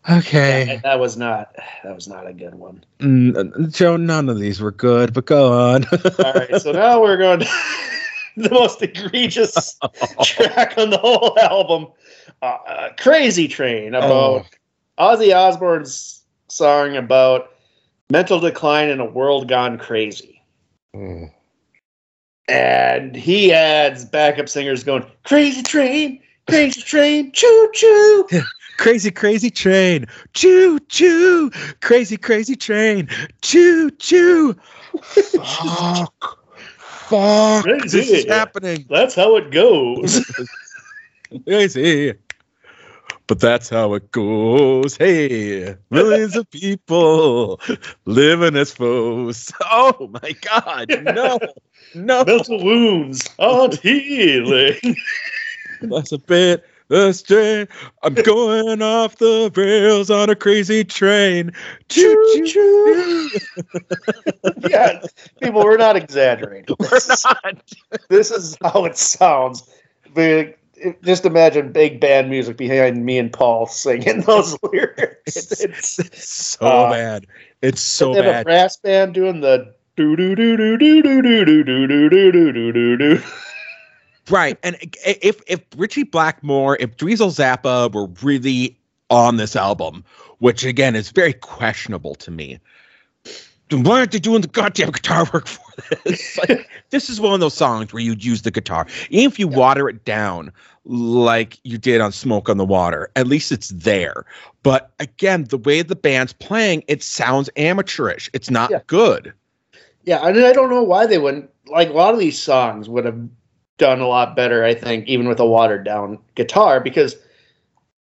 Okay. that was not that was not a good one. Mm, Joe, none of these were good, but go on. All right, so now we're going to the most egregious track on the whole album, uh, uh, "Crazy Train" about Ozzy Osbourne's song about mental decline in a world gone crazy. Mm. And he adds backup singers going, Crazy train, crazy train, choo choo. Crazy, crazy train. Choo, choo. Crazy, crazy train. Choo, choo. Fuck. Fuck. This is happening. That's how it goes. Crazy. But that's how it goes. Hey, millions of people living as foes. Oh my God. No. No. Mental wounds aren't healing. That's a bit astray. I'm going off the rails on a crazy train. Choo choo. yeah, people, we're not exaggerating. We're not. This is how it sounds. Big, just imagine big band music behind me and Paul singing those lyrics. It's, it's, It's so Uh, bad. It's so they have a brass band doing the do do do do do do do do do do do do do do do. Right. And if if Ritchie Blackmore, if Dweezil Zappa were really on this album, which again is very questionable to me, then why aren't they doing the goddamn guitar work for this? Like, this is one of those songs where you'd use the guitar. Even if you water it down like you did on Smoke on the Water, at least it's there. But again, the way the band's playing, it sounds amateurish. It's not Yeah. good. Yeah, and I don't know why they wouldn't like a lot of these songs would have done a lot better, I think, even with a watered down guitar, because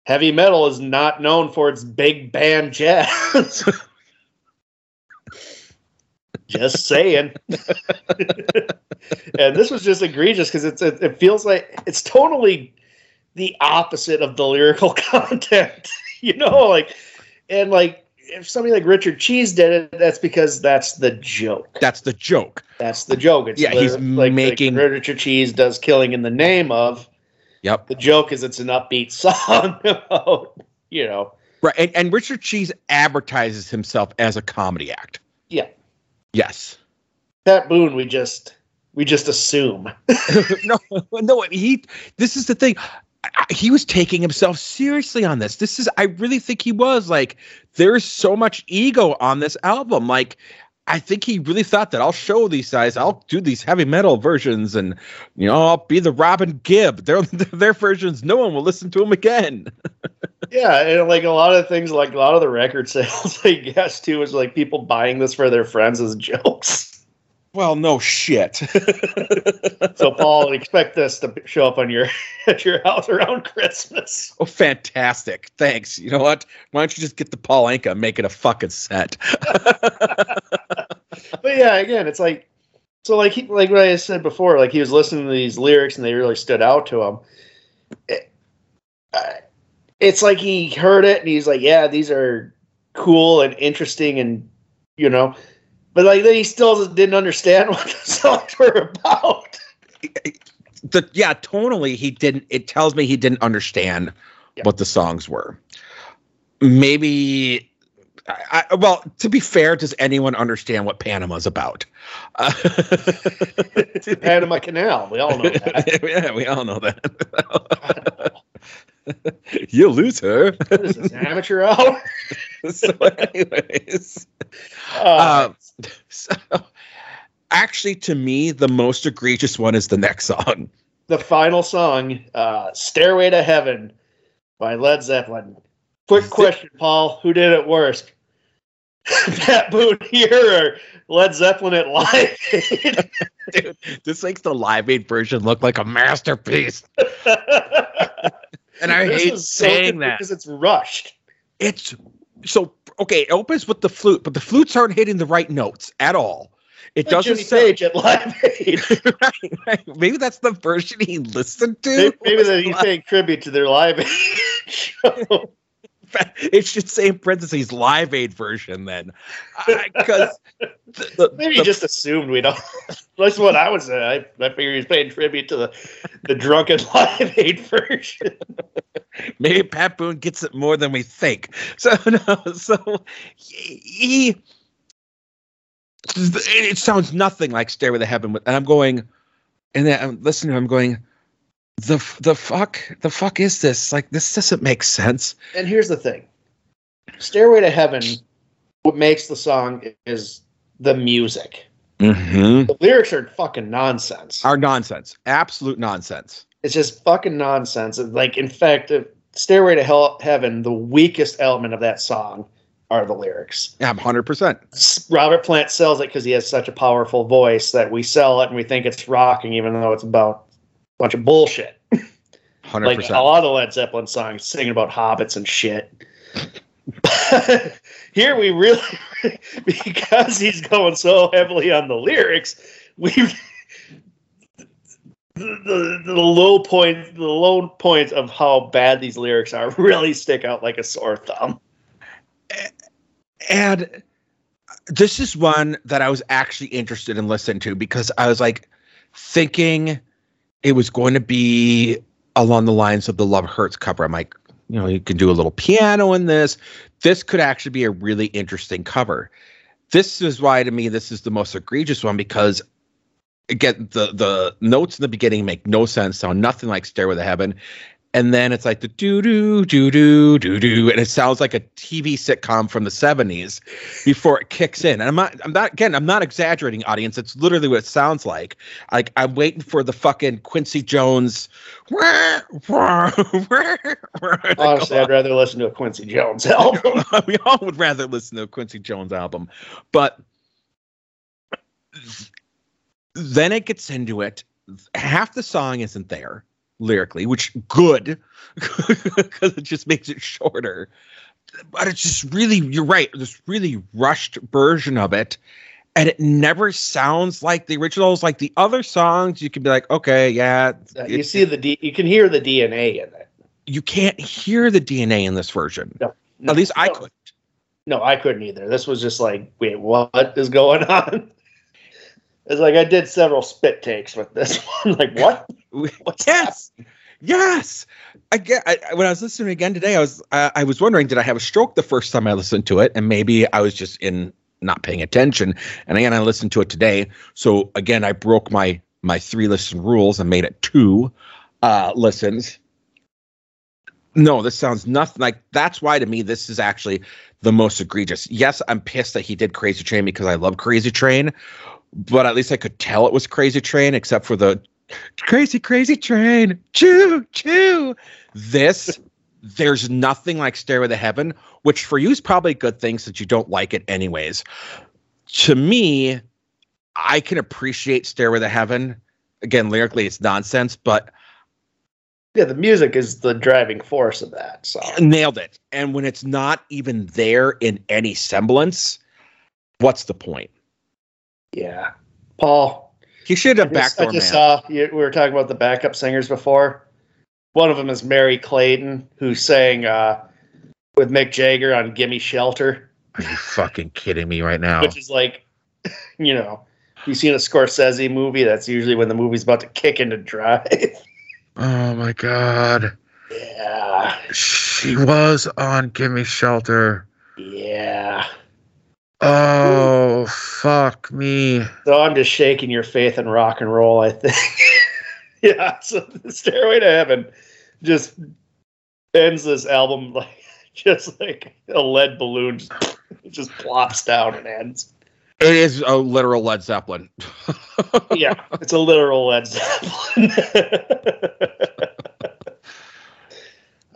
heavy metal is not known for its big band jazz. just saying. and this was just egregious because it's it, it feels like it's totally the opposite of the lyrical content. you know, like and like if somebody like Richard Cheese did it, that's because that's the joke. That's the joke. That's the joke. It's Yeah, he's like, making- like Richard Cheese does killing in the name of. Yep. The joke is it's an upbeat song about you know Right. And, and Richard Cheese advertises himself as a comedy act. Yeah. Yes. Pat Boone. We just we just assume. no, no, he, this is the thing. He was taking himself seriously on this. This is, I really think he was like, there's so much ego on this album. Like, I think he really thought that I'll show these guys, I'll do these heavy metal versions and, you know, I'll be the Robin Gibb. Their, their versions, no one will listen to them again. Yeah, and like a lot of things, like a lot of the record sales, I guess too, is like people buying this for their friends as jokes. Well, no shit. So Paul, expect this to show up on your at your house around Christmas. Oh, fantastic. Thanks. You know what? Why don't you just get the Paul Anka and make it a fucking set? But yeah, again, it's like so like he, like what I said before, like he was listening to these lyrics and they really stood out to him. It- uh, it's like he heard it and he's like, yeah, these are cool and interesting and you know, but like then he still didn't understand what the songs were about. the yeah tonally he didn't it tells me he didn't understand Yeah. what the songs were maybe I, I, well to be fair does anyone understand what panama's about uh, Panama Canal, we all know that. yeah we all know that you lose her is this amateur hour? so anyways Uh, um, so actually to me the most egregious one is the next song the final song, uh, "Stairway to Heaven" by Led Zeppelin. Quick question, Paul: Who did it worst, Pat Boone here or Led Zeppelin at Live Aid. Dude, this makes the Live Aid version look like a masterpiece. And I This hate is so saying that. because it's rushed. It's so okay. It opens with the flute, but the flutes aren't hitting the right notes at all. It Like doesn't Jimmy Page at Live Aid. right, right. Maybe that's the version he listened to. maybe, maybe that he's paying tribute to their Live Aid show. It should say in parentheses Live Aid version then, because the, Maybe the- just assumed we don't. That's what I was. Uh, I, I figured he's paying tribute to the, the drunken Live Aid version. maybe Pat Boone gets it more than we think. So no, so he, it sounds nothing like Stairway to Heaven, and I'm going, and then I'm listening. I'm going, the the fuck the fuck is this? Like this doesn't make sense. And here's the thing Stairway to Heaven, what makes the song is the music. Mm-hmm. The lyrics are fucking nonsense. Are nonsense, absolute nonsense. It's just fucking nonsense. Like, in fact, Stairway to Hell, Heaven, the weakest element of that song are the lyrics. Yeah, hundred percent. Robert Plant sells it because he has such a powerful voice that we sell it and we think it's rocking, even though it's about bunch of bullshit. Hundred Like a lot of Led Zeppelin songs singing about hobbits and shit. Here we really, because he's going so heavily on the lyrics, we the, the, the low point, the low points of how bad these lyrics are really stick out like a sore thumb. And this is one that I was actually interested in listening to because I was like thinking it was going to be along the lines of the Love Hurts cover. I'm like, you know, you can do a little piano in this. This could actually be a really interesting cover. This is why to me this is the most egregious one because again the the notes in the beginning make no sense, sound nothing like Stairway to Heaven. And then it's like the doo doo doo doo doo doo, and it sounds like a TV sitcom from the '70s before it kicks in. And I'm not, I'm not again, I'm not exaggerating, audience. It's literally what it sounds like. Like I'm waiting for the fucking Quincy Jones. Honestly, I'd rather listen to a Quincy Jones album. we all would rather listen to a Quincy Jones album, but then it gets into it. Half the song isn't there lyrically, which good because it just makes it shorter. But it's just really, you're right, this really rushed version of it. And it never sounds like the originals. Like the other songs, you can be like, okay, yeah. Uh, you see the D, you can hear the DNA in it. you can't hear the DNA in this version. No, At least I no. could. No, I couldn't either. This was just like, wait, what is going on? It's like I did several spit takes with this one. like, what? What's yes! yes! I get I, I- when i was listening again today i was I, I was wondering did i have a stroke the first time i listened to it? And maybe i was just in not paying attention. And again i listened to it today. So again i broke my my three listen rules and made it two uh listens. No this sounds nothing like that's why to me this is actually the most egregious. Yes i'm pissed that he did crazy train because i love crazy train but at least i could tell it was crazy train except for the crazy crazy train choo choo. This there's nothing like stairway to heaven which for you is probably a good thing since you don't like it anyways. To me i can appreciate stairway to heaven. Again lyrically it's nonsense but Yeah, the music is the driving force of that. So. Nailed it. And when it's not even there in any semblance what's the point yeah, Paul. You should have I just, I just saw you, we were talking about the backup singers before. One of them is Merry Clayton, who sang uh, with Mick Jagger on "Gimme Shelter," are you fucking kidding me right now which is like, you know, you've seen a Scorsese movie. That's usually when the movie's about to kick into drive. oh my god yeah, She was on Gimme Shelter. yeah. Oh, fuck me. So I'm just shaking your faith in rock and roll. I think. yeah. So the Stairway to Heaven just ends this album like just like a lead balloon. Just, it just plops down and ends. It is a literal Led Zeppelin. Yeah, it's a literal Led Zeppelin.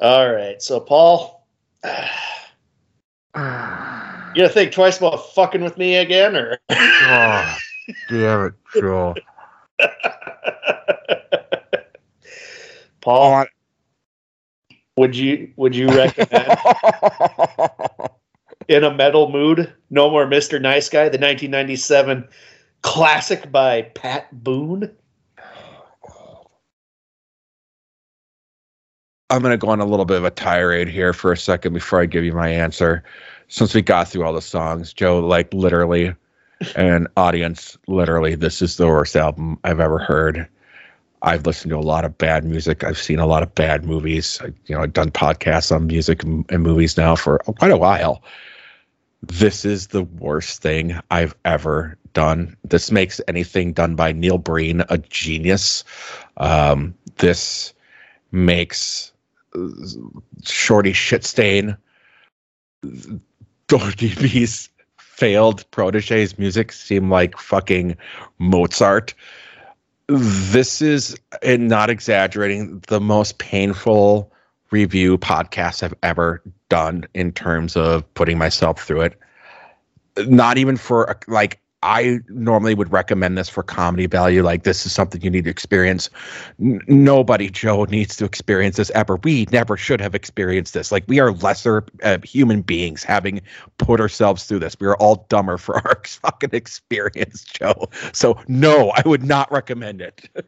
All right. So Paul. You gonna think twice about fucking with me again, or? oh, damn it, Joe. Paul, would you would you recommend in a metal mood no more mr nice guy the 1997 classic by pat boone I'm going to go on a little bit of a tirade here for a second before I give you my answer. Since we got through all the songs, Joe, like literally, and audience, literally, this is the worst album I've ever heard. I've listened to a lot of bad music. I've seen a lot of bad movies. I, you know, I've done podcasts on music and, and movies now for quite a while. This is the worst thing I've ever done. This makes anything done by Neil Breen a genius. Um, this makes Shorty Shitstain, DB's failed protege's music seem like fucking Mozart. This is, and not exaggerating, the most painful review podcast I've ever done in terms of putting myself through it. Not even for like I normally would recommend this for comedy value. Like this is something you need to experience. N- nobody, Joe, needs to experience this ever. We never should have experienced this. Like we are lesser uh, human beings having put ourselves through this. We are all dumber for our fucking experience, Joe. So no, I would not recommend it.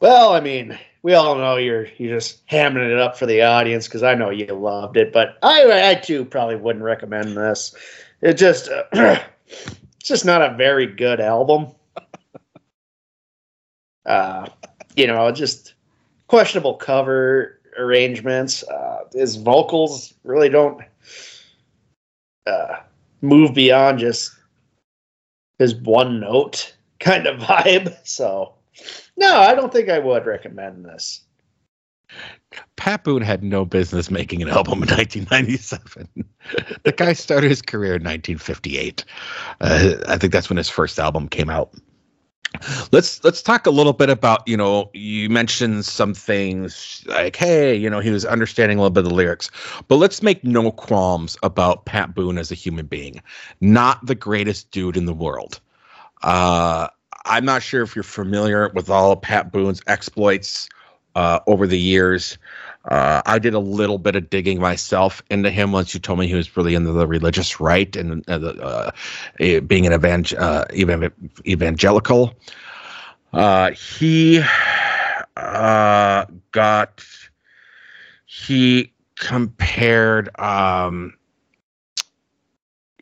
well, I mean, we all know you're you're just hamming it up for the audience because I know you loved it, but I I too probably wouldn't recommend this. It just uh, it's just not a very good album. Uh, you know, just questionable cover arrangements. Uh, his vocals really don't uh, move beyond just his one note kind of vibe. So no, I don't think I would recommend this. Pat Boone had no business making an album in 1997. the guy started his career in 1958. Uh, I think that's when his first album came out. Let's let's talk a little bit about you know you mentioned some things like hey you know he was understanding a little bit of the lyrics, but let's make no qualms about Pat Boone as a human being, not the greatest dude in the world. Uh, I'm not sure if you're familiar with all of Pat Boone's exploits uh, over the years. Uh, I did a little bit of digging myself into him once you told me he was really into the religious right and uh, uh being an evangel- uh, evangelical. Uh, he got he compared um,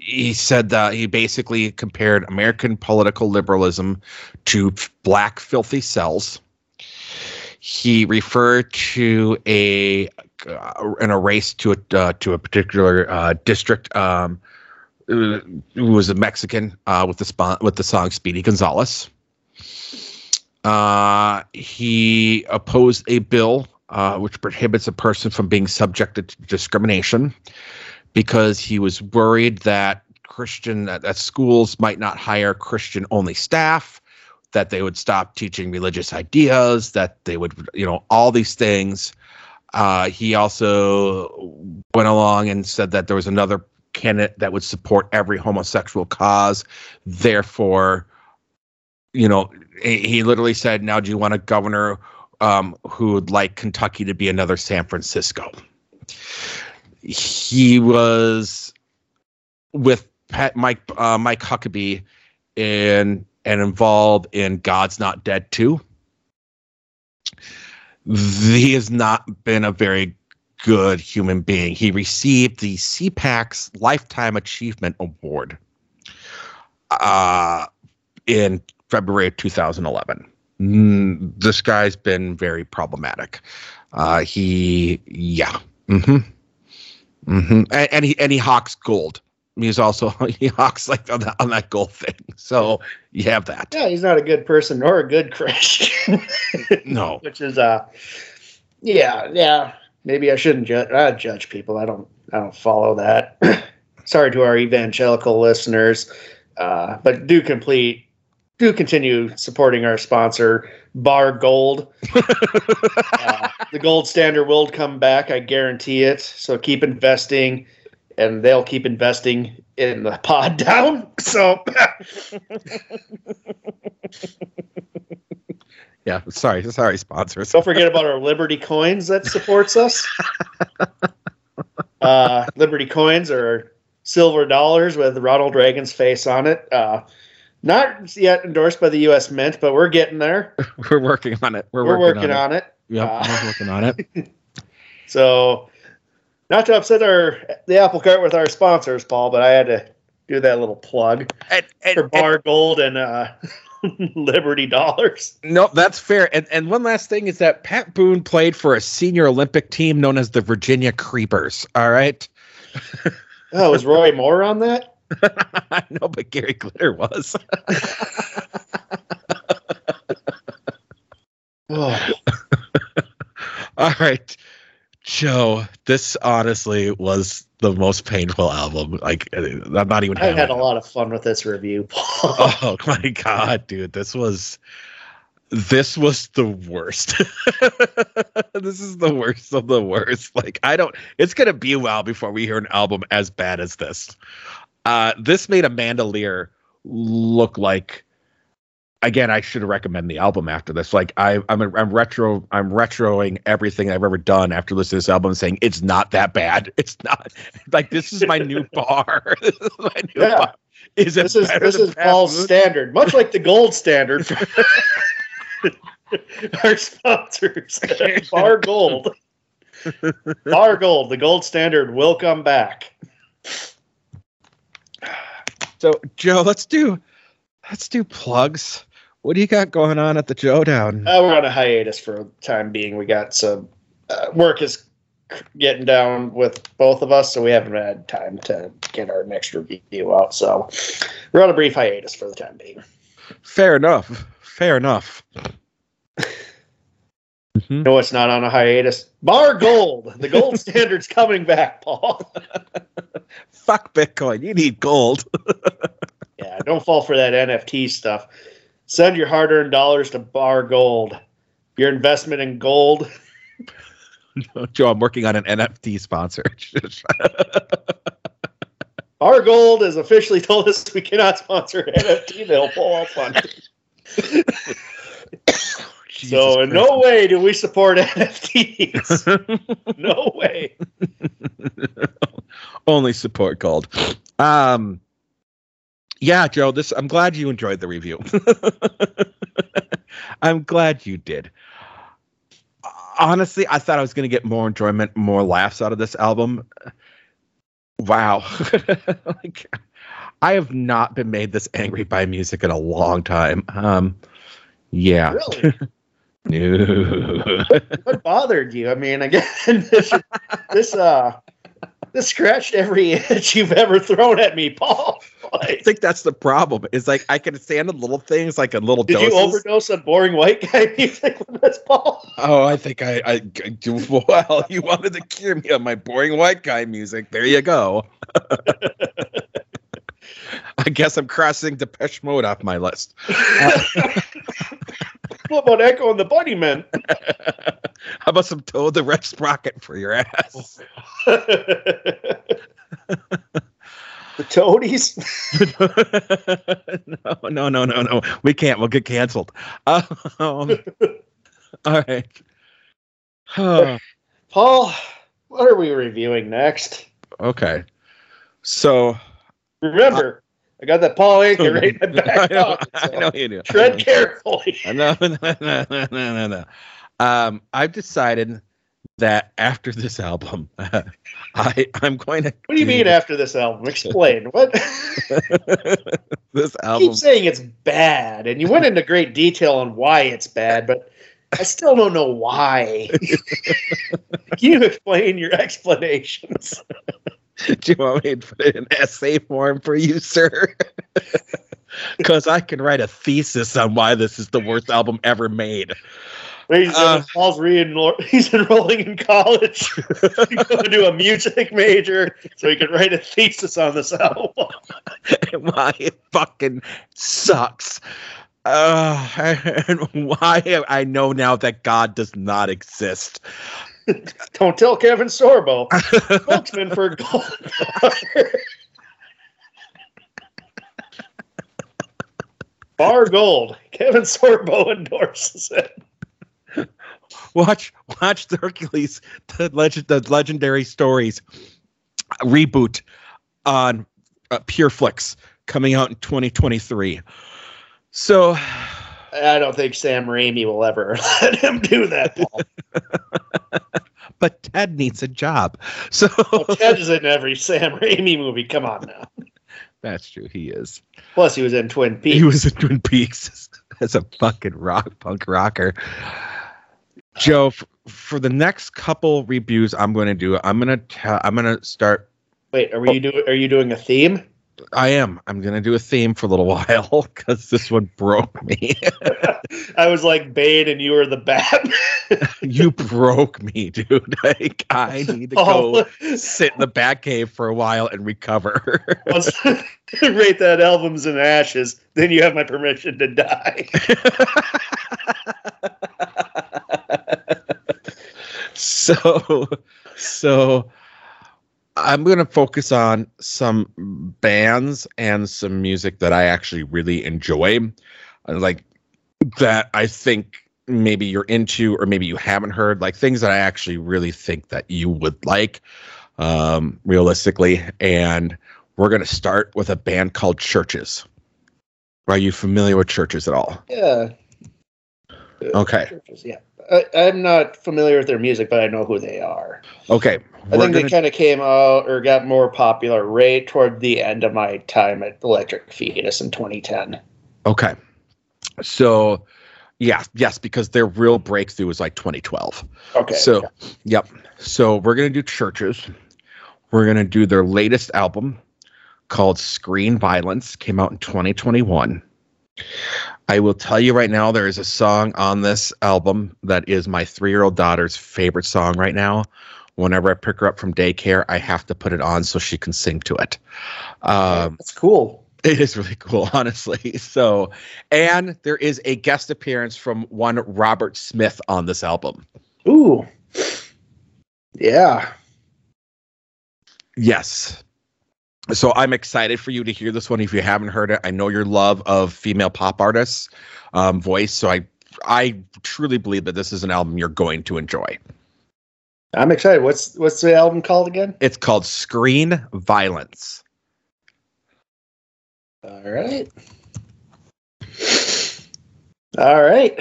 he said that he basically compared American political liberalism to black filthy cells. He referred to a uh, in a race to a uh, to a particular uh, district um, who was a Mexican uh, with the sp- with the song Speedy Gonzales. Uh, he opposed a bill uh, which prohibits a person from being subjected to discrimination because he was worried that Christian that, that schools might not hire Christian only staff, that they would stop teaching religious ideas, that they would, you know, all these things. Uh, he also went along and said that there was another candidate that would support every homosexual cause. Therefore, you know, he literally said, "Now, do you want a governor um, who would like Kentucky to be another San Francisco?" He was with Pat, Mike uh, Mike Huckabee in and involved in God's Not Dead too. He has not been a very good human being. He received the CPAC's Lifetime Achievement Award uh, in February of 2011. Mm, this guy's been very problematic. Uh, he, yeah. Mm-hmm. Mm-hmm. And, and, he and he hawks gold. He's also he hawks like on, on that gold thing. So you have that. Yeah, he's not a good person nor a good Christian. no, which is uh, yeah, yeah. Maybe I shouldn't judge. I judge people. I don't. I don't follow that. Sorry to our evangelical listeners, uh, but do complete. Do continue supporting our sponsor, Bar Gold. uh, the gold standard will come back. I guarantee it. So keep investing, and they'll keep investing in the pod down. So Yeah, sorry, sorry, sponsors. don't forget about our Liberty coins that supports us. Uh, Liberty coins are silver dollars with Ronald Reagan's face on it. Uh, not yet endorsed by the U.S. Mint, but we're getting there. We're working on it. We're, We're, working, working on, on it. it. Yep, Uh, we're working on it. So, not to upset our the apple cart with our sponsors, Paul, but I had to do that little plug And, and- for Bar Gold and uh, Liberty Dollars. no, that's fair. And and one last thing is that Pat Boone played for a senior Olympic team known as the Virginia Creepers. All right. Oh, was Roy Moore on that? I know, but Gary Glitter was. Oh, All right, Joe. This honestly was the most painful album. Like, uh, I'm not even. I had a lot of fun with this review, Paul. Oh my god, dude! This was. This was the worst. this is the worst of the worst. Like, I don't. It's gonna be a while before we hear an album as bad as this. Uh, this made Amanda Lear look like again, I should recommend the album after this. Like I, I'm, a, I'm retro, I'm retroing everything I've ever done after listening to this album, and saying it's not that bad. It's not like this is my new bar. this is my new Yeah. bar. Is this is this is Paul's standard, much like the gold standard. Our sponsors, Bar Gold. Bar Gold, the gold standard will come back. So Joe, let's do, let's do plugs. What do you got going on at the Joe Down? Uh, we're on a hiatus for the time being. We got some uh, work is getting down with both of us, so we haven't had time to get our next review out. So we're on a brief hiatus for the time being. Fair enough. Fair enough. Mhm. No, it's not on a hiatus. Bar Gold, the gold standard's coming back, Paul. Fuck Bitcoin. You need gold. Yeah, don't fall for that NFT stuff. Send your hard-earned dollars to Bar Gold. Your investment in gold. Joe, I'm working on an NFT sponsor. Bar Gold has officially told us we cannot sponsor NFT. They'll pull all funding. So in no way do we support NFTs. no way. only support gold. Um, yeah, Joe. This I'm glad you enjoyed the review. I'm glad you did. Honestly, I thought I was going to get more enjoyment, more laughs out of this album. Wow, like I have not been made this angry by music in a long time. Um, yeah, Really? no. What bothered you? I mean, again, this, this uh this scratched every itch you've ever thrown at me, Paul. I think that's the problem. Is like I can stand the little things, like a little did doses. you overdose on boring white guy music with this, Paul? Oh, I think I, I, I do well. You wanted to cure me of my boring white guy music. There you go. I guess I'm crossing Depeche Mode off my list. What about Echo and the Bunnymen? How about some Toad the Wet Sprocket for your ass? The Toadies? no, no, no, no, no. We can't. We'll get canceled. Um, all right. Paul, what are we reviewing next? okay. So Remember, I got that Paul Anka right in my I back know, pocket. I know you do. Tread carefully. No, no, no, no, no, no, no. Um, I've decided that after this album, I I'm going to. What do you mean after this album? Explain. What? this You album? keep saying it's bad, and you went into great detail on why it's bad, but I still don't know why. Can you explain your explanations? Do you want me to put it in essay form for you, sir? Because I can write a thesis on why this is the worst album ever made. He's, Uh, Paul's re-enroll- he's enrolling in college. he's going to do a music major so he can write a thesis on this album. and why it fucking sucks. Uh, and why I know now that God does not exist. Don't tell Kevin Sorbo, spokesman for Gold. Bar Gold. Kevin Sorbo endorses it. watch watch the Hercules the legend the legendary stories reboot on uh, Pureflix coming out in 2023. So I don't think Sam Raimi will ever let him do that, Paul. but Ted needs a job. So Well, Ted is in every Sam Raimi movie. Come on now. that's true. He is. Plus, he was in Twin Peaks. He was in Twin Peaks as a fucking rock punk rocker. Joe, f- for the next couple reviews I'm going to do, I'm going to tell, I'm going to start. Wait, are we do? Are you doing a theme? I am. I'm going to do a theme for a little while because this one broke me. I was like Bane, and you were the Bat. you broke me, dude. Like I need to Oh, go sit in the bat cave for a while and recover. Once- rate that album's in ashes. Then you have my permission to die. so so i'm going to focus on some bands and some music that i actually really enjoy uh, like that i think maybe you're into or maybe you haven't heard like things that i actually really think that you would like um realistically and we're going to start with a band called CHVRCHES are you familiar with CHVRCHES at all Yeah. Okay. CHVRCHES, Yeah. I, I'm not familiar with their music, but I know who they are. okay I think gonna- they kind of came out or got more popular right toward the end of my time at Electric Fetus in 2010. Okay. So, yeah, yes, because their real breakthrough was like 2012. Okay. So, yep. So, we're going to do CHVRCHES. We're going to do their latest album called Screen Violence, came out in 2021. I will tell you right now, there is a song on this album that is my three year old daughter's favorite song right now. Whenever I pick her up from daycare, I have to put it on so she can sing to it. Um, that's cool. it is really cool, honestly. So, and there is a guest appearance from one Robert Smith on this album. Ooh. Yeah. Yes. So I'm excited for you to hear this one. If you haven't heard it, I know your love of female pop artists' um, voice. So I, I truly believe that this is an album you're going to enjoy. I'm excited. What's what's the album called again? It's called Screen Violence. All right. All right.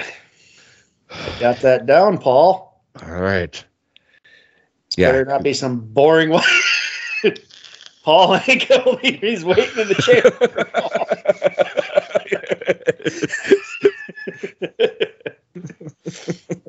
Got that down, Paul. All right. Yeah. Yeah. Better not be some boring one. Paul ain't gonna leave. He's waiting in the chair.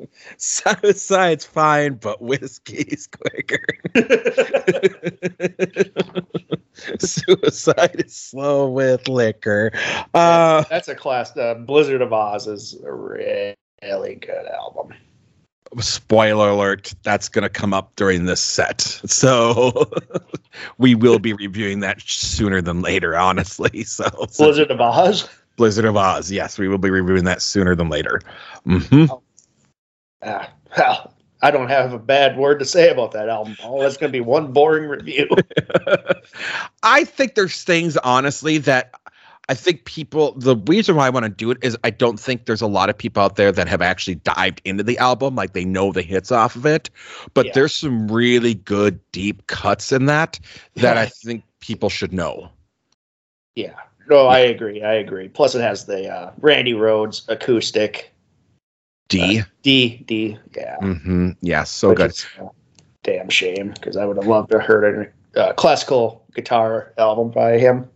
Suicide's fine, but whiskey's quicker. Suicide is slow with liquor. Uh, That's a class. Uh, Blizzard of Ozz is a really, really good album. Spoiler alert, that's going to come up during this set. So we will be reviewing that sooner than later, honestly. So, so Blizzard of Ozz. Blizzard of Ozz. Yes, we will be reviewing that sooner than later. hmm Ah, well, I don't have a bad word to say about that album, Paul. That's going to be one boring review. I think there's things, honestly, that I think people, the reason why I want to do it is I don't think there's a lot of people out there that have actually dived into the album. Like they know the hits off of it. But Yeah. there's some really good, deep cuts in that that I think people should know. Yeah. No, I agree. I agree. Plus, it has the uh, Randy Rhoads acoustic. D. D, D. Yeah. hmm Yes, so Which good. is a damn shame because I would have loved to have heard a uh, classical guitar album by him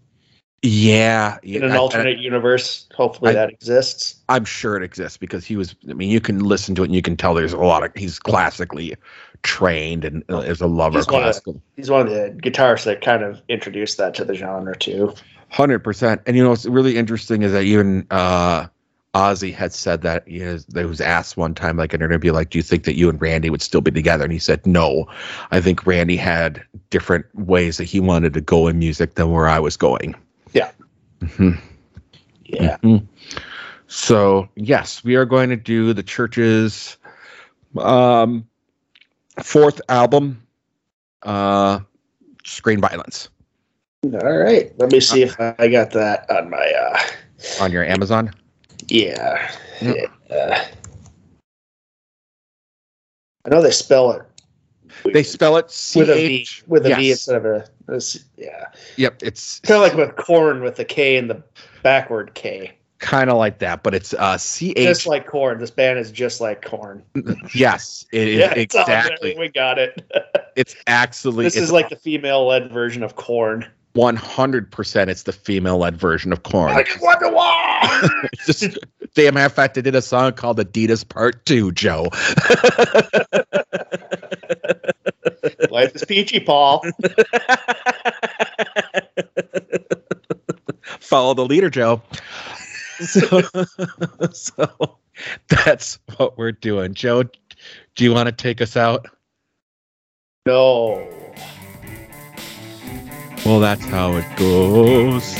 Yeah. in yeah, an I- alternate universe. Hopefully, I- that exists. I'm sure it exists because he was. I mean, you can listen to it and you can tell there's a lot of. He's classically trained and uh, is a lover of He's one of- classical. He's one of the guitarists that kind of introduced that to the genre too. Hundred percent. And you know what's really interesting is that even uh, Ozzy had said that he has, that was asked one time, like in an interview, like, "Do you think that you and Randy would still be together?" And he said, "No, I think Randy had different ways that he wanted to go in music than where I was going." Yeah. Mhm. Yeah. Mhm. So yes, we are going to do the CHVRCHES' um, fourth album, uh, Screen Violence, All right. Let me see if I got that on my. uh on your Amazon. Yeah. Yep. yeah. I know they spell it. They spell it C with a V. H With a V yes. instead of a. a s- Yeah. Yep, it's Kind of like with Korn with the K and the backward K. kind of like that, but it's uh C Just like Korn. This band is just like Korn. Yes, it is Yeah, it's all there. exactly. We got it. It's actually this it's is like the female led version of corn. One hundred percent. It's the female led version of Korn. I just wonder why. Just, damn, matter of fact, they did a song called Adidas Part Two, Joe. Life is peachy, Paul. Follow the leader, Joe. So, so that's what we're doing. Joe, do you want to take us out? No. Well, that's how it goes.